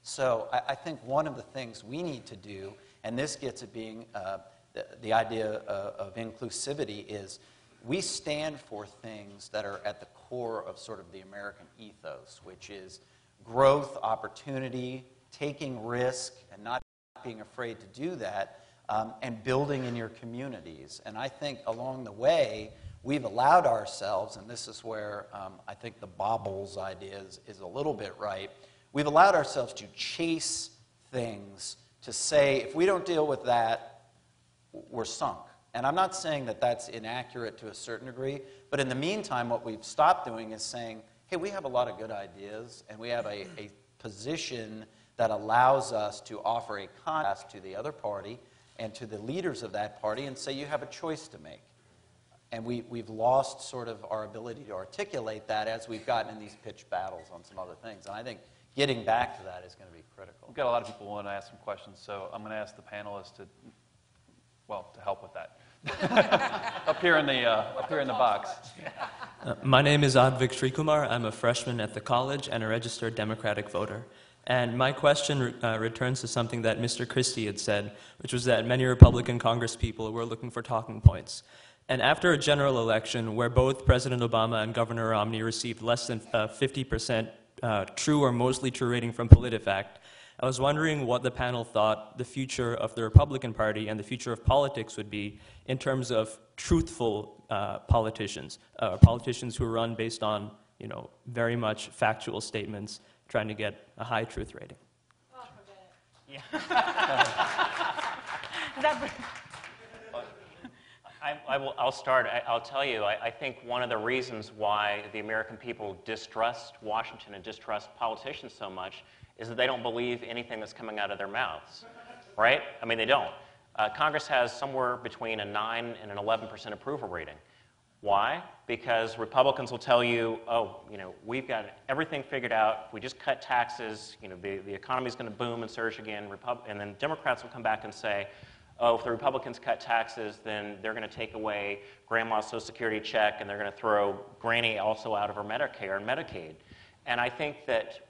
So I, I think one of the things we need to do, and this gets at being uh, the, the idea of, of inclusivity, is we stand for things that are at the core of sort of the American ethos, which is growth, opportunity, taking risk, and not being afraid to do that, um, and building in your communities. And I think along the way, we've allowed ourselves, and this is where um, I think the baubles idea is, is a little bit right, we've allowed ourselves to chase things to say, if we don't deal with that, we're sunk. And I'm not saying that that's inaccurate to a certain degree, but in the meantime, what we've stopped doing is saying, hey, we have a lot of good ideas, and we have a, a position that allows us to offer a contrast to the other party and to the leaders of that party and say, you have a choice to make. And we, we've lost sort of our ability to articulate that as we've gotten in these pitched battles on some other things. And I think getting back to that is going to be critical. We've got a lot of people wanting to ask some questions, so I'm going to ask the panelists to, well, to help with that. up here in the, uh, up here in the box. Uh, my name is Advik Srikumar. I'm a freshman at the college and a registered Democratic voter. And my question uh, returns to something that Mr. Christie had said, which was that many Republican congresspeople were looking for talking points. And after a general election where both President Obama and Governor Romney received less than uh, 50% uh, true or mostly true rating from PolitiFact, I was wondering what the panel thought the future of the Republican Party and the future of politics would be in terms of truthful uh, politicians, uh, politicians who run based on, you know, very much factual statements, trying to get a high truth rating. I, I will, I'll start. I, I'll tell you, I, I think one of the reasons why the American people distrust Washington and distrust politicians so much is that they don't believe anything that's coming out of their mouths, right? I mean, they don't. Uh, Congress has somewhere between a 9 and an 11% approval rating. Why? Because Republicans will tell you, oh, you know, we've got everything figured out. If we just cut taxes, you know, the, the economy's going to boom and surge again. Repub- and then Democrats will come back and say, oh, if the Republicans cut taxes, then they're going to take away grandma's Social Security check and they're going to throw Granny also out of her Medicare and Medicaid. And I think that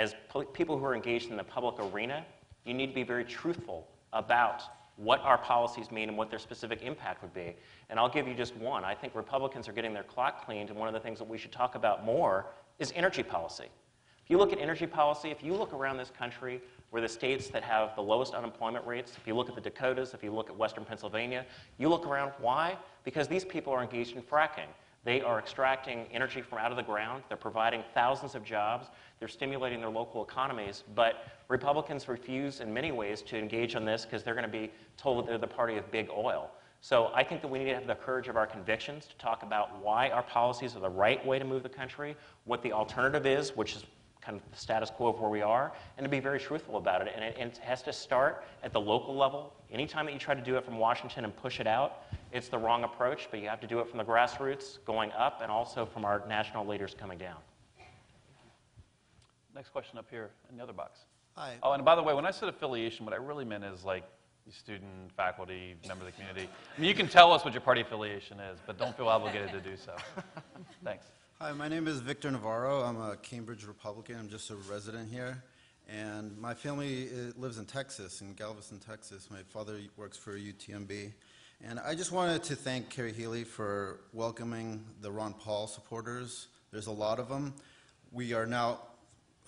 as people who are engaged in the public arena, you need to be very truthful about what our policies mean and what their specific impact would be. And I'll give you just one. I think Republicans are getting their clock cleaned, and one of the things that we should talk about more is energy policy. If you look at energy policy, if you look around this country, where the states that have the lowest unemployment rates, if you look at the Dakotas, if you look at Western Pennsylvania, you look around, why? Because these people are engaged in fracking. They are extracting energy from out of the ground. They're providing thousands of jobs. They're stimulating their local economies. But Republicans refuse, in many ways, to engage on this because they're going to be told that they're the party of big oil. So I think that we need to have the courage of our convictions to talk about why our policies are the right way to move the country, what the alternative is, which is kind of the status quo of where we are, and to be very truthful about it. And it, and it has to start at the local level. Anytime that you try to do it from Washington and push it out, it's the wrong approach, but you have to do it from the grassroots going up and also from our national leaders coming down. Next question up here in the other box. Hi. Oh, and by the way, when I said affiliation, what I really meant is like student, faculty, member of the community. I mean, you can tell us what your party affiliation is, but don't feel obligated to do so. Thanks. Hi, my name is Victor Navarro. I'm a Cambridge Republican. I'm just a resident here. And my family uh, lives in Texas, in Galveston, Texas. My father works for UTMB. And I just wanted to thank Kerry Healey for welcoming the Ron Paul supporters. There's a lot of them. We are now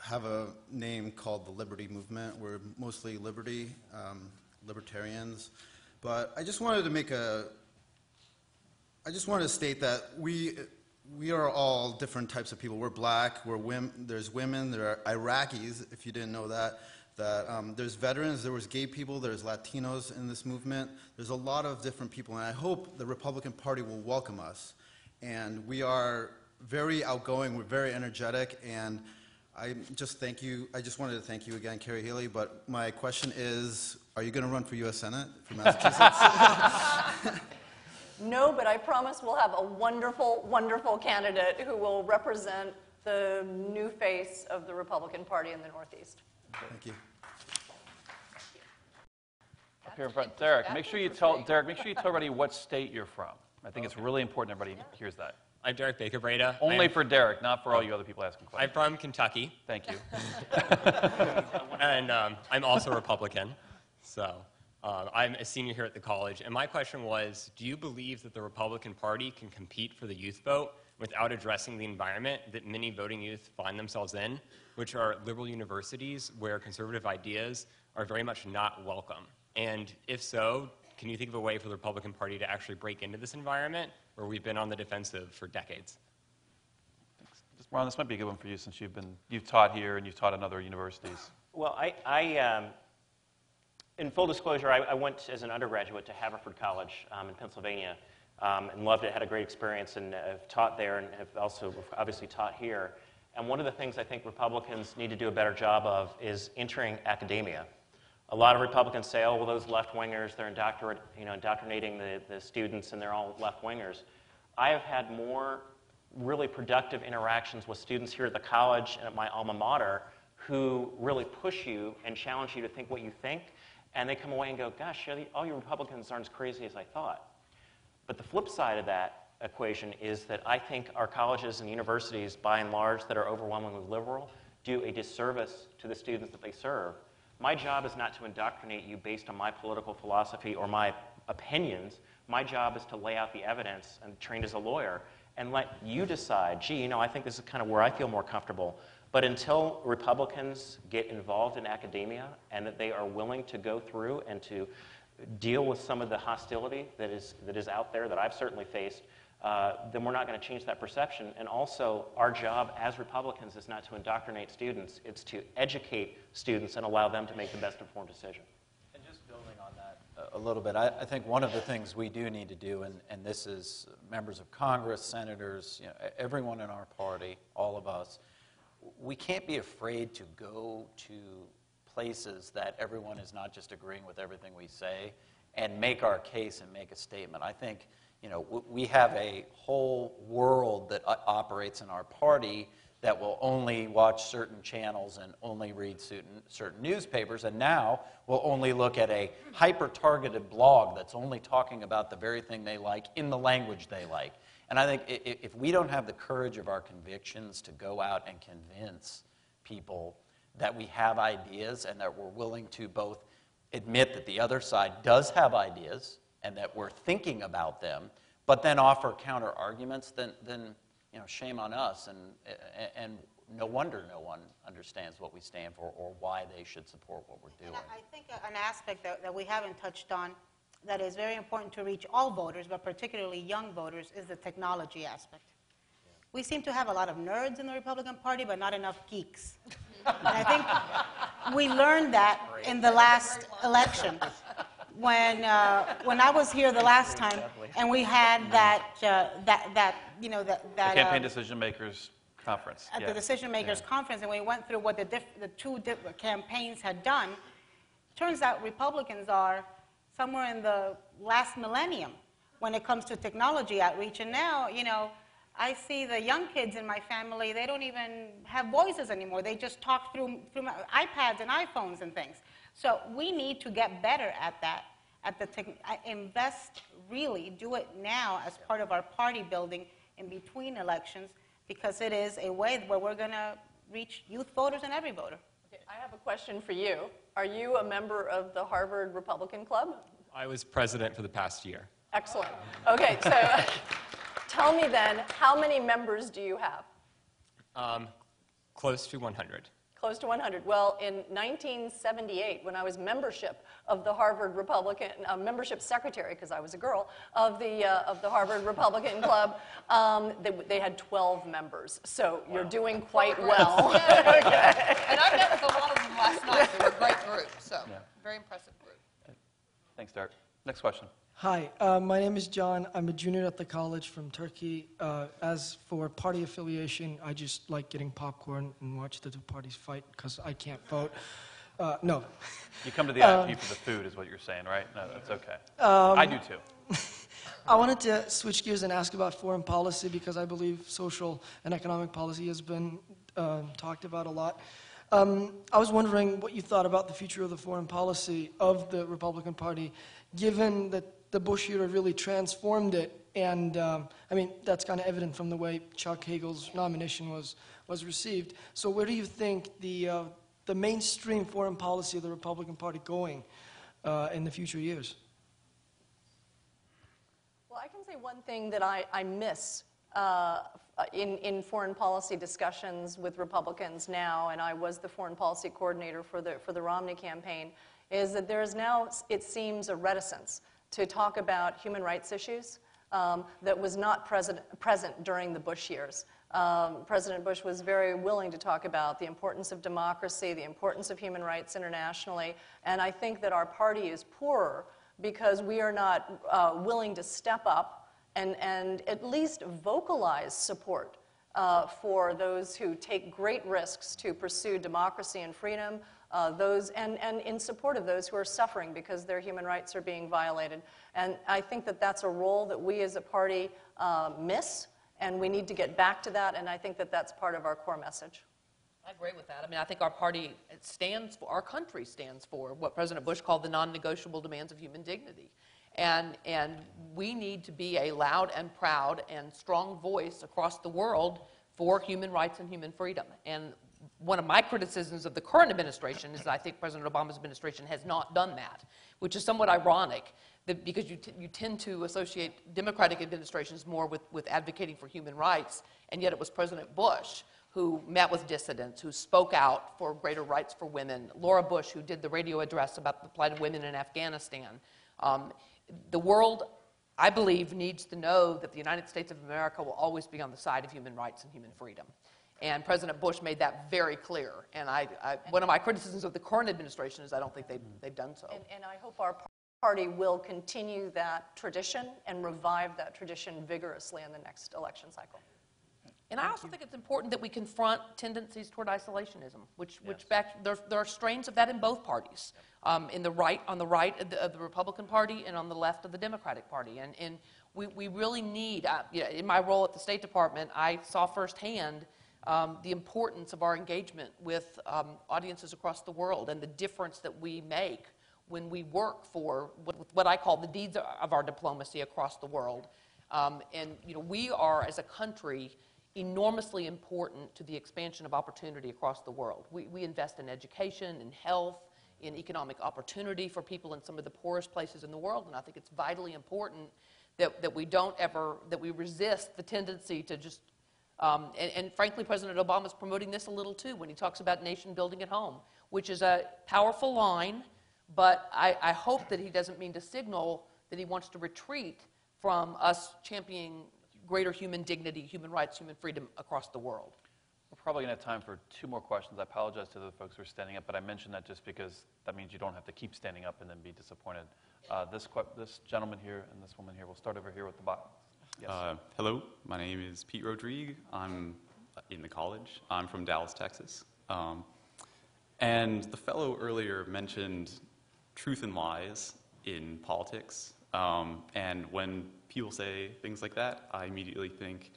have a name called the Liberty Movement. We're mostly liberty, um, libertarians. But I just wanted to make a, I just wanted to state that we, we are all different types of people. We're black, we're women, there's women, there are Iraqis, if you didn't know that. That um, there's veterans, there was gay people, there's Latinos in this movement. There's a lot of different people, and I hope the Republican Party will welcome us. And we are very outgoing, we're very energetic, and I just thank you. I just wanted to thank you again, Kerry Healey. But my question is, are you going to run for U.S. Senate for Massachusetts? No, but I promise we'll have a wonderful, wonderful candidate who will represent the new face of the Republican Party in the Northeast. Thank you. Up here in front, Derek, make sure you tell, Derek, make sure you tell everybody what state you're from. I think it's really important everybody hears that. I'm Derek Baker Breda. Only I'm, for Derek, not for all you other people asking questions. I'm from Kentucky, Thank you. and um, I'm also a Republican. So um, I'm a senior here at the college. And my question was Do you believe that the Republican Party can compete for the youth vote without addressing the environment that many voting youth find themselves in, which are liberal universities where conservative ideas are very much not welcome? And if so, can you think of a way for the Republican Party to actually break into this environment where we've been on the defensive for decades? Just, Ron, this might be a good one for you since you've been, you've taught here and you've taught in other universities. Well, I, I um, in full disclosure, I, I went as an undergraduate to Haverford College um, in Pennsylvania um, and loved it, had a great experience, and have taught there and have also obviously taught here. And one of the things I think Republicans need to do a better job of is entering academia. A lot of Republicans say, oh, well, those left wingers, they're indoctrinate, you know, indoctrinating the, the students and they're all left wingers. I have had more really productive interactions with students here at the college and at my alma mater who really push you and challenge you to think what you think. And they come away and go, gosh, all you Republicans aren't as crazy as I thought. But the flip side of that equation is that I think our colleges and universities, by and large, that are overwhelmingly liberal, do a disservice to the students that they serve. My job is not to indoctrinate you based on my political philosophy or my opinions. My job is to lay out the evidence and trained as a lawyer and let you decide, gee, you know, I think this is kind of where I feel more comfortable. But until Republicans get involved in academia and that they are willing to go through and to deal with some of the hostility that is, that is out there that I've certainly faced, uh, then we're not going to change that perception. And also, our job as Republicans is not to indoctrinate students, it's to educate students and allow them to make the best informed decision. And just building on that a- little bit, I, I think one of the things we do need to do, and, and this is members of Congress, senators, you know, everyone in our party, all of us, we can't be afraid to go to places that everyone is not just agreeing with everything we say and make our case and make a statement. I think you know, we have a whole world that operates in our party that will only watch certain channels and only read certain, certain newspapers, and now will only look at a hyper targeted blog that's only talking about the very thing they like in the language they like. And I think if we don't have the courage of our convictions to go out and convince people that we have ideas and that we're willing to both admit that the other side does have ideas and that we're thinking about them, but then offer counter arguments, then, then you know, shame on us. And, and no wonder no one understands what we stand for or why they should support what we're doing. I I think an aspect that, that we haven't touched on that is very important to reach all voters, but particularly young voters, is the technology aspect. We seem to have a lot of nerds in the Republican Party, but not enough geeks. And I think we learned that in the last election. When, uh, when I was here the last time, and we had that, uh, that, that, you know, that, The. Campaign uh, Decision Makers Conference. at yeah. the decision makers conference, and we went through what the, diff- the two different campaigns had done. Turns out Republicans are somewhere in the last millennium when it comes to technology outreach. And now, you know, I see the young kids in my family, they don't even have voices anymore. They just talk through, through my- iPads and iPhones and things. So we need to get better at that, at the tech, uh, invest really, do it now as part of our party building in between elections because it is a way where we're going to reach youth voters and every voter. Okay, I have a question for you. Are you a member of the Harvard Republican Club? I was president for the past year. Excellent. Okay, so tell me then, how many members do you have? Um, close to 100. Close to 100. Well, in 1978, when I was membership of the Harvard Republican, uh, membership secretary, because I was a girl, of the, uh, of the Harvard Republican Club, um, they, they had 12 members. So you're doing quite well. And I met with a lot of them last night. They were a great group, so, very impressive group. Thanks, Derek. Next question. Hi, uh, my name is John. I'm a junior at the college from Turkey. Uh, as for party affiliation, I just like getting popcorn and watch the two parties fight because I can't vote. Uh, no. You come to the Um, IOP for the food, is what you're saying, right? No, that's okay. Um, I do too. I wanted to switch gears and ask about foreign policy because I believe social and economic policy has been uh, talked about a lot. Um, I was wondering what you thought about the future of the foreign policy of the Republican Party, given that the Bush era really transformed it. And um, I mean, that's kind of evident from the way Chuck Hagel's nomination was, was received. So, where do you think the, uh, the mainstream foreign policy of the Republican Party going uh, in the future years? Well, I can say one thing that I, I miss uh, in, in foreign policy discussions with Republicans now, and I was the foreign policy coordinator for the, for the Romney campaign, is that there is now, it seems, a reticence to talk about human rights issues um, that was not present, present during the Bush years. Um, President Bush was very willing to talk about the importance of democracy, the importance of human rights internationally, and I think that our party is poorer because we are not uh, willing to step up and, and at least vocalize support uh, for those who take great risks to pursue democracy and freedom, uh, those, and, and in support of those who are suffering because their human rights are being violated. And I think that that's a role that we as a party uh, miss, and we need to get back to that, and I think that that's part of our core message. I agree with that. I mean, I think our party stands for, our country stands for what President Bush called the non-negotiable demands of human dignity. And, and we need to be a loud and proud and strong voice across the world for human rights and human freedom. And one of my criticisms of the current administration is that I think President Obama's administration has not done that, which is somewhat ironic because you, you tend to associate Democratic administrations more with, with advocating for human rights, and yet it was President Bush who met with dissidents, who spoke out for greater rights for women, Laura Bush, who did the radio address about the plight of women in Afghanistan. Um, the world, I believe, needs to know that the United States of America will always be on the side of human rights and human freedom. And President Bush made that very clear. And I, I, one of my criticisms of the current administration is I don't think they've, they've done so. And, and I hope our party will continue that tradition and revive that tradition vigorously in the next election cycle. And I also think it's important that we confront tendencies toward isolationism, which, which back, there, there are strains of that in both parties, um, in the right, on the right of the, of the Republican Party and on the left of the Democratic Party. And, and we, we really need, uh, you know, in my role at the State Department, I saw firsthand um, the importance of our engagement with um, audiences across the world and the difference that we make when we work for what, what I call the deeds of our diplomacy across the world. Um, and you know, we are, as a country, enormously important to the expansion of opportunity across the world. We, we invest in education, in health, in economic opportunity for people in some of the poorest places in the world, and I think it's vitally important that, that we don't ever, that we resist the tendency to just Um, and, and frankly, President Obama is promoting this a little too when he talks about nation building at home, which is a powerful line, but I, I hope that he doesn't mean to signal that he wants to retreat from us championing greater human dignity, human rights, human freedom across the world. We're probably going to have time for two more questions. I apologize to the folks who are standing up, but I mentioned that just because that means you don't have to keep standing up and then be disappointed. Uh, this, this gentleman here and this woman here, we'll start over here with the box. Yes. Uh, hello, my name is Pete Rodrigue. I'm in the college. I'm from Dallas, Texas. Um, and the fellow earlier mentioned truth and lies in politics. Um, and when people say things like that, I immediately think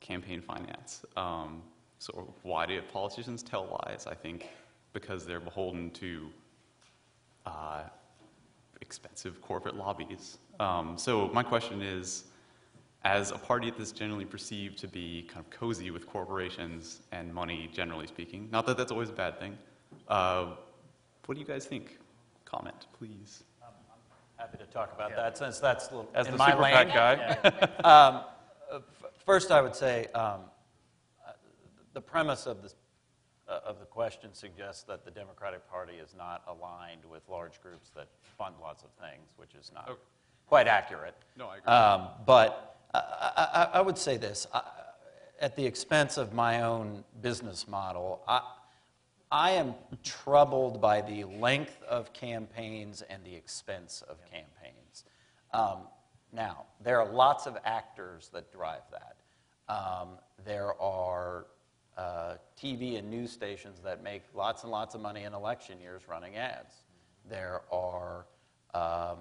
campaign finance. Um, so why do politicians tell lies? I think because they're beholden to uh, expensive corporate lobbies. Um, so my question is, as a party that's generally perceived to be kind of cozy with corporations and money, generally speaking, not that that's always a bad thing, uh, what do you guys think? Comment, please. Happy to talk about that since that's a little As in the my super lane. fat guy. um, f- first, I would say um, the premise of this uh, of the question suggests that the Democratic Party is not aligned with large groups that fund lots of things, which is not Okay. quite accurate. No, I agree. Um, but I, I, I would say this I, at the expense of my own business model, I, I am troubled by the length of campaigns and the expense of campaigns. Um, now, there are lots of actors that drive that. Um, there are uh, TV and news stations that make lots and lots of money in election years running ads. There are um,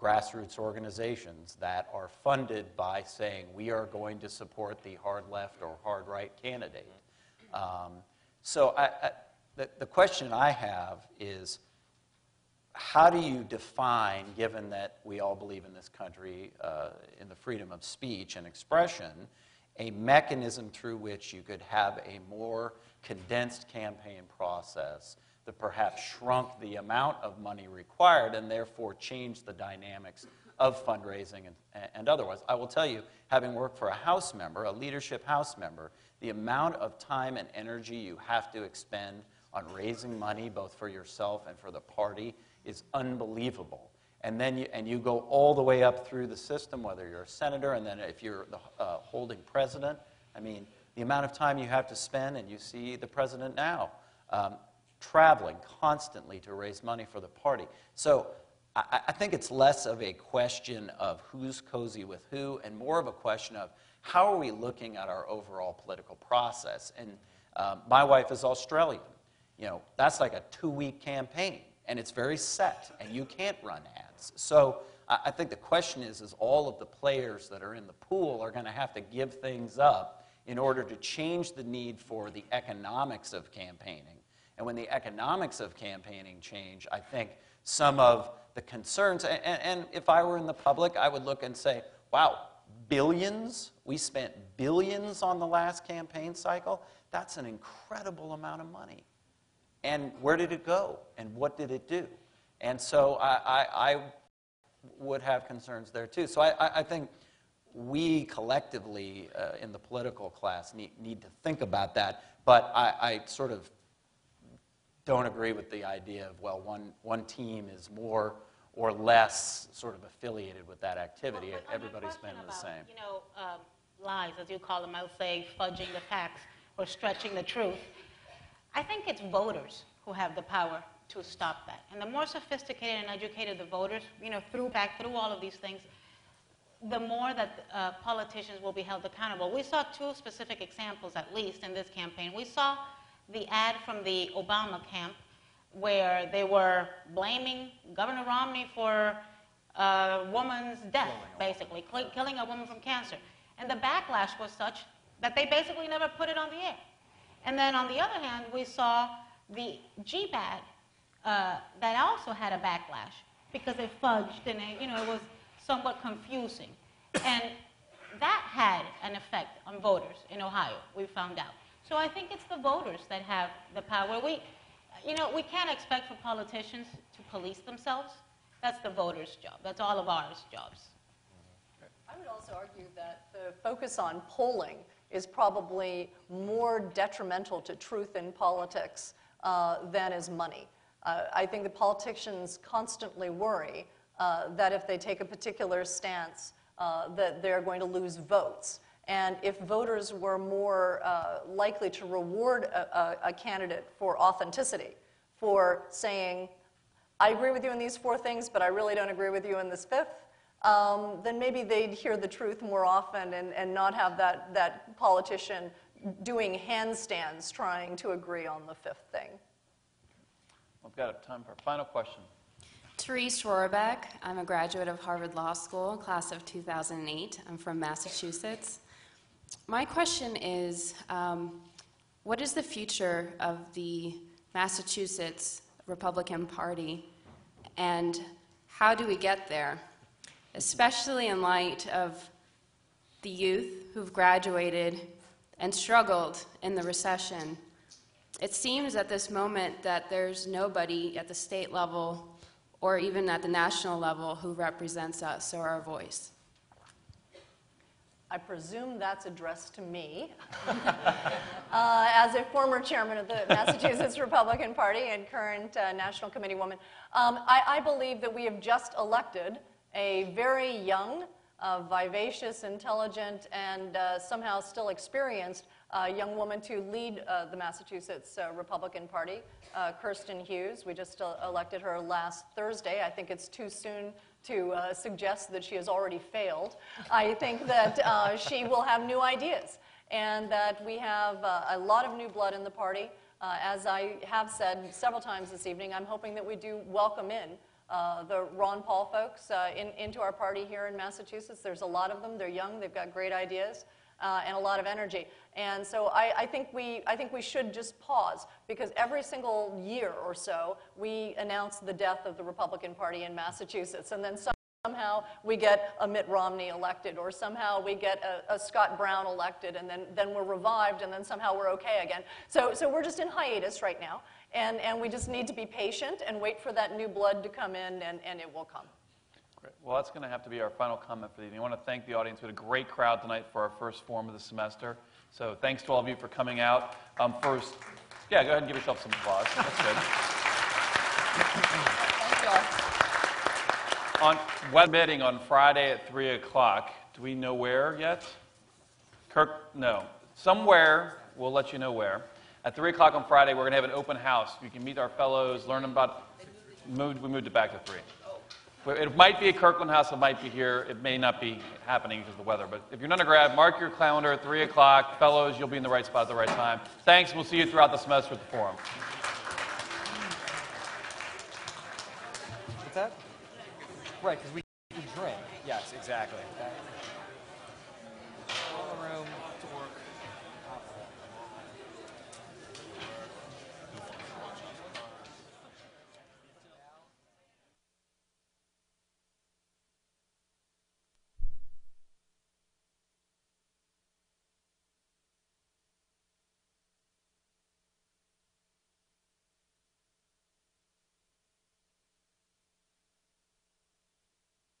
grassroots organizations that are funded by saying we are going to support the hard left or hard right candidate. Um, so I, I, the, the question I have is how do you define, given that we all believe in this country uh, in the freedom of speech and expression, a mechanism through which you could have a more condensed campaign process that perhaps shrunk the amount of money required and therefore changed the dynamics of fundraising and, and otherwise. I will tell you, having worked for a House member, a leadership House member, the amount of time and energy you have to expend on raising money, both for yourself and for the party, is unbelievable. And then you, and you go all the way up through the system, whether you're a senator, and then if you're the uh, holding president, I mean, the amount of time you have to spend, and you see the president now um, traveling constantly to raise money for the party. So I, I think it's less of a question of who's cozy with who, and more of a question of how are we looking at our overall political process. And um, my wife is Australian. You know, that's like a two-week campaign and it's very set, and you can't run ads. So I think the question is, is all of the players that are in the pool are going to have to give things up in order to change the need for the economics of campaigning. And when the economics of campaigning change, I think some of the concerns, and, and if I were in the public, I would look and say, wow, billions? We spent billions on the last campaign cycle? That's an incredible amount of money and where did it go and what did it do and so i, I, I would have concerns there too so i, I think we collectively uh, in the political class need, need to think about that but I, I sort of don't agree with the idea of well one, one team is more or less sort of affiliated with that activity Well, everybody's been question the same You know, um, lies, as you call them, I would say fudging the facts or stretching the truth. I think it's voters who have the power to stop that. And the more sophisticated and educated the voters, you know, through back through all of these things, the more that uh, politicians will be held accountable. We saw two specific examples, at least, in this campaign. We saw the ad from the Obama camp where they were blaming Governor Romney for a woman's death, basically, killing a woman from cancer. And the backlash was such that they basically never put it on the air. And then on the other hand, we saw the Jeep ad uh, that also had a backlash because it fudged and it, you know, it was somewhat confusing. And that had an effect on voters in Ohio, we found out. So I think it's the voters that have the power. We, you know, we can't expect for politicians to police themselves. That's the voters' job. That's all of ours jobs. I would also argue that the focus on polling is probably more detrimental to truth in politics uh, than is money. Uh, I think the politicians constantly worry uh, that if they take a particular stance, uh, that they're going to lose votes. And if voters were more uh, likely to reward a, a, a candidate for authenticity, for saying, I agree with you in these four things, but I really don't agree with you in this fifth, um, then maybe they'd hear the truth more often and, and not have that, that politician doing handstands trying to agree on the fifth thing. We've got time for a final question. Therese Rohrbeck. I'm a graduate of Harvard Law School, class of 2008. I'm from Massachusetts. My question is um, what is the future of the Massachusetts Republican Party, and how do we get there? Especially in light of the youth who've graduated and struggled in the recession. It seems at this moment that there's nobody at the state level or even at the national level who represents us or our voice. I presume that's addressed to me. uh, as a former chairman of the Massachusetts Republican Party and current uh, national committee woman, um, I, I, believe that we have just elected a very young, uh, vivacious, intelligent, and uh, somehow still experienced uh, young woman to lead uh, the Massachusetts Republican Party, Kirsten Hughes. We just elected her last Thursday. I think it's too soon to uh, suggest that she has already failed. I think that uh, she will have new ideas and that we have uh, a lot of new blood in the party. Uh, as I have said several times this evening, I'm hoping that we do welcome in uh, the Ron Paul folks uh, in, into our party here in Massachusetts. There's a lot of them. They're young, they've got great ideas. Uh, and a lot of energy. And so I, I, think we, I think we should just pause because every single year or so we announce the death of the Republican Party in Massachusetts. And then somehow we get a Mitt Romney elected or somehow we get a, a, Scott Brown elected and then, then we're revived and then somehow we're okay again. So, so we're just in hiatus right now. And, and we just need to be patient and wait for that new blood to come in and, and it will come. Great. Well, that's going to have to be our final comment for the evening. I want to thank the audience. We had a great crowd tonight for our first form of the semester. So thanks to all of you for coming out. Um, first, yeah, go ahead and give yourself some applause. That's good. Thank you. On web meeting on Friday at 3 o'clock. Do we know where yet? Kirk, no. Somewhere, we'll let you know where. At 3 o'clock on Friday, we're going to have an open house. You can meet our fellows, learn about. Moved, we moved it back to 3. It might be at Kirkland House, it might be here. It may not be happening because of the weather. But if you're an undergrad, mark your calendar at 3 o'clock. Fellows, you'll be in the right spot at the right time. Thanks. We'll see you throughout the semester at the forum. What's that? Right, because we drink. Yes, exactly.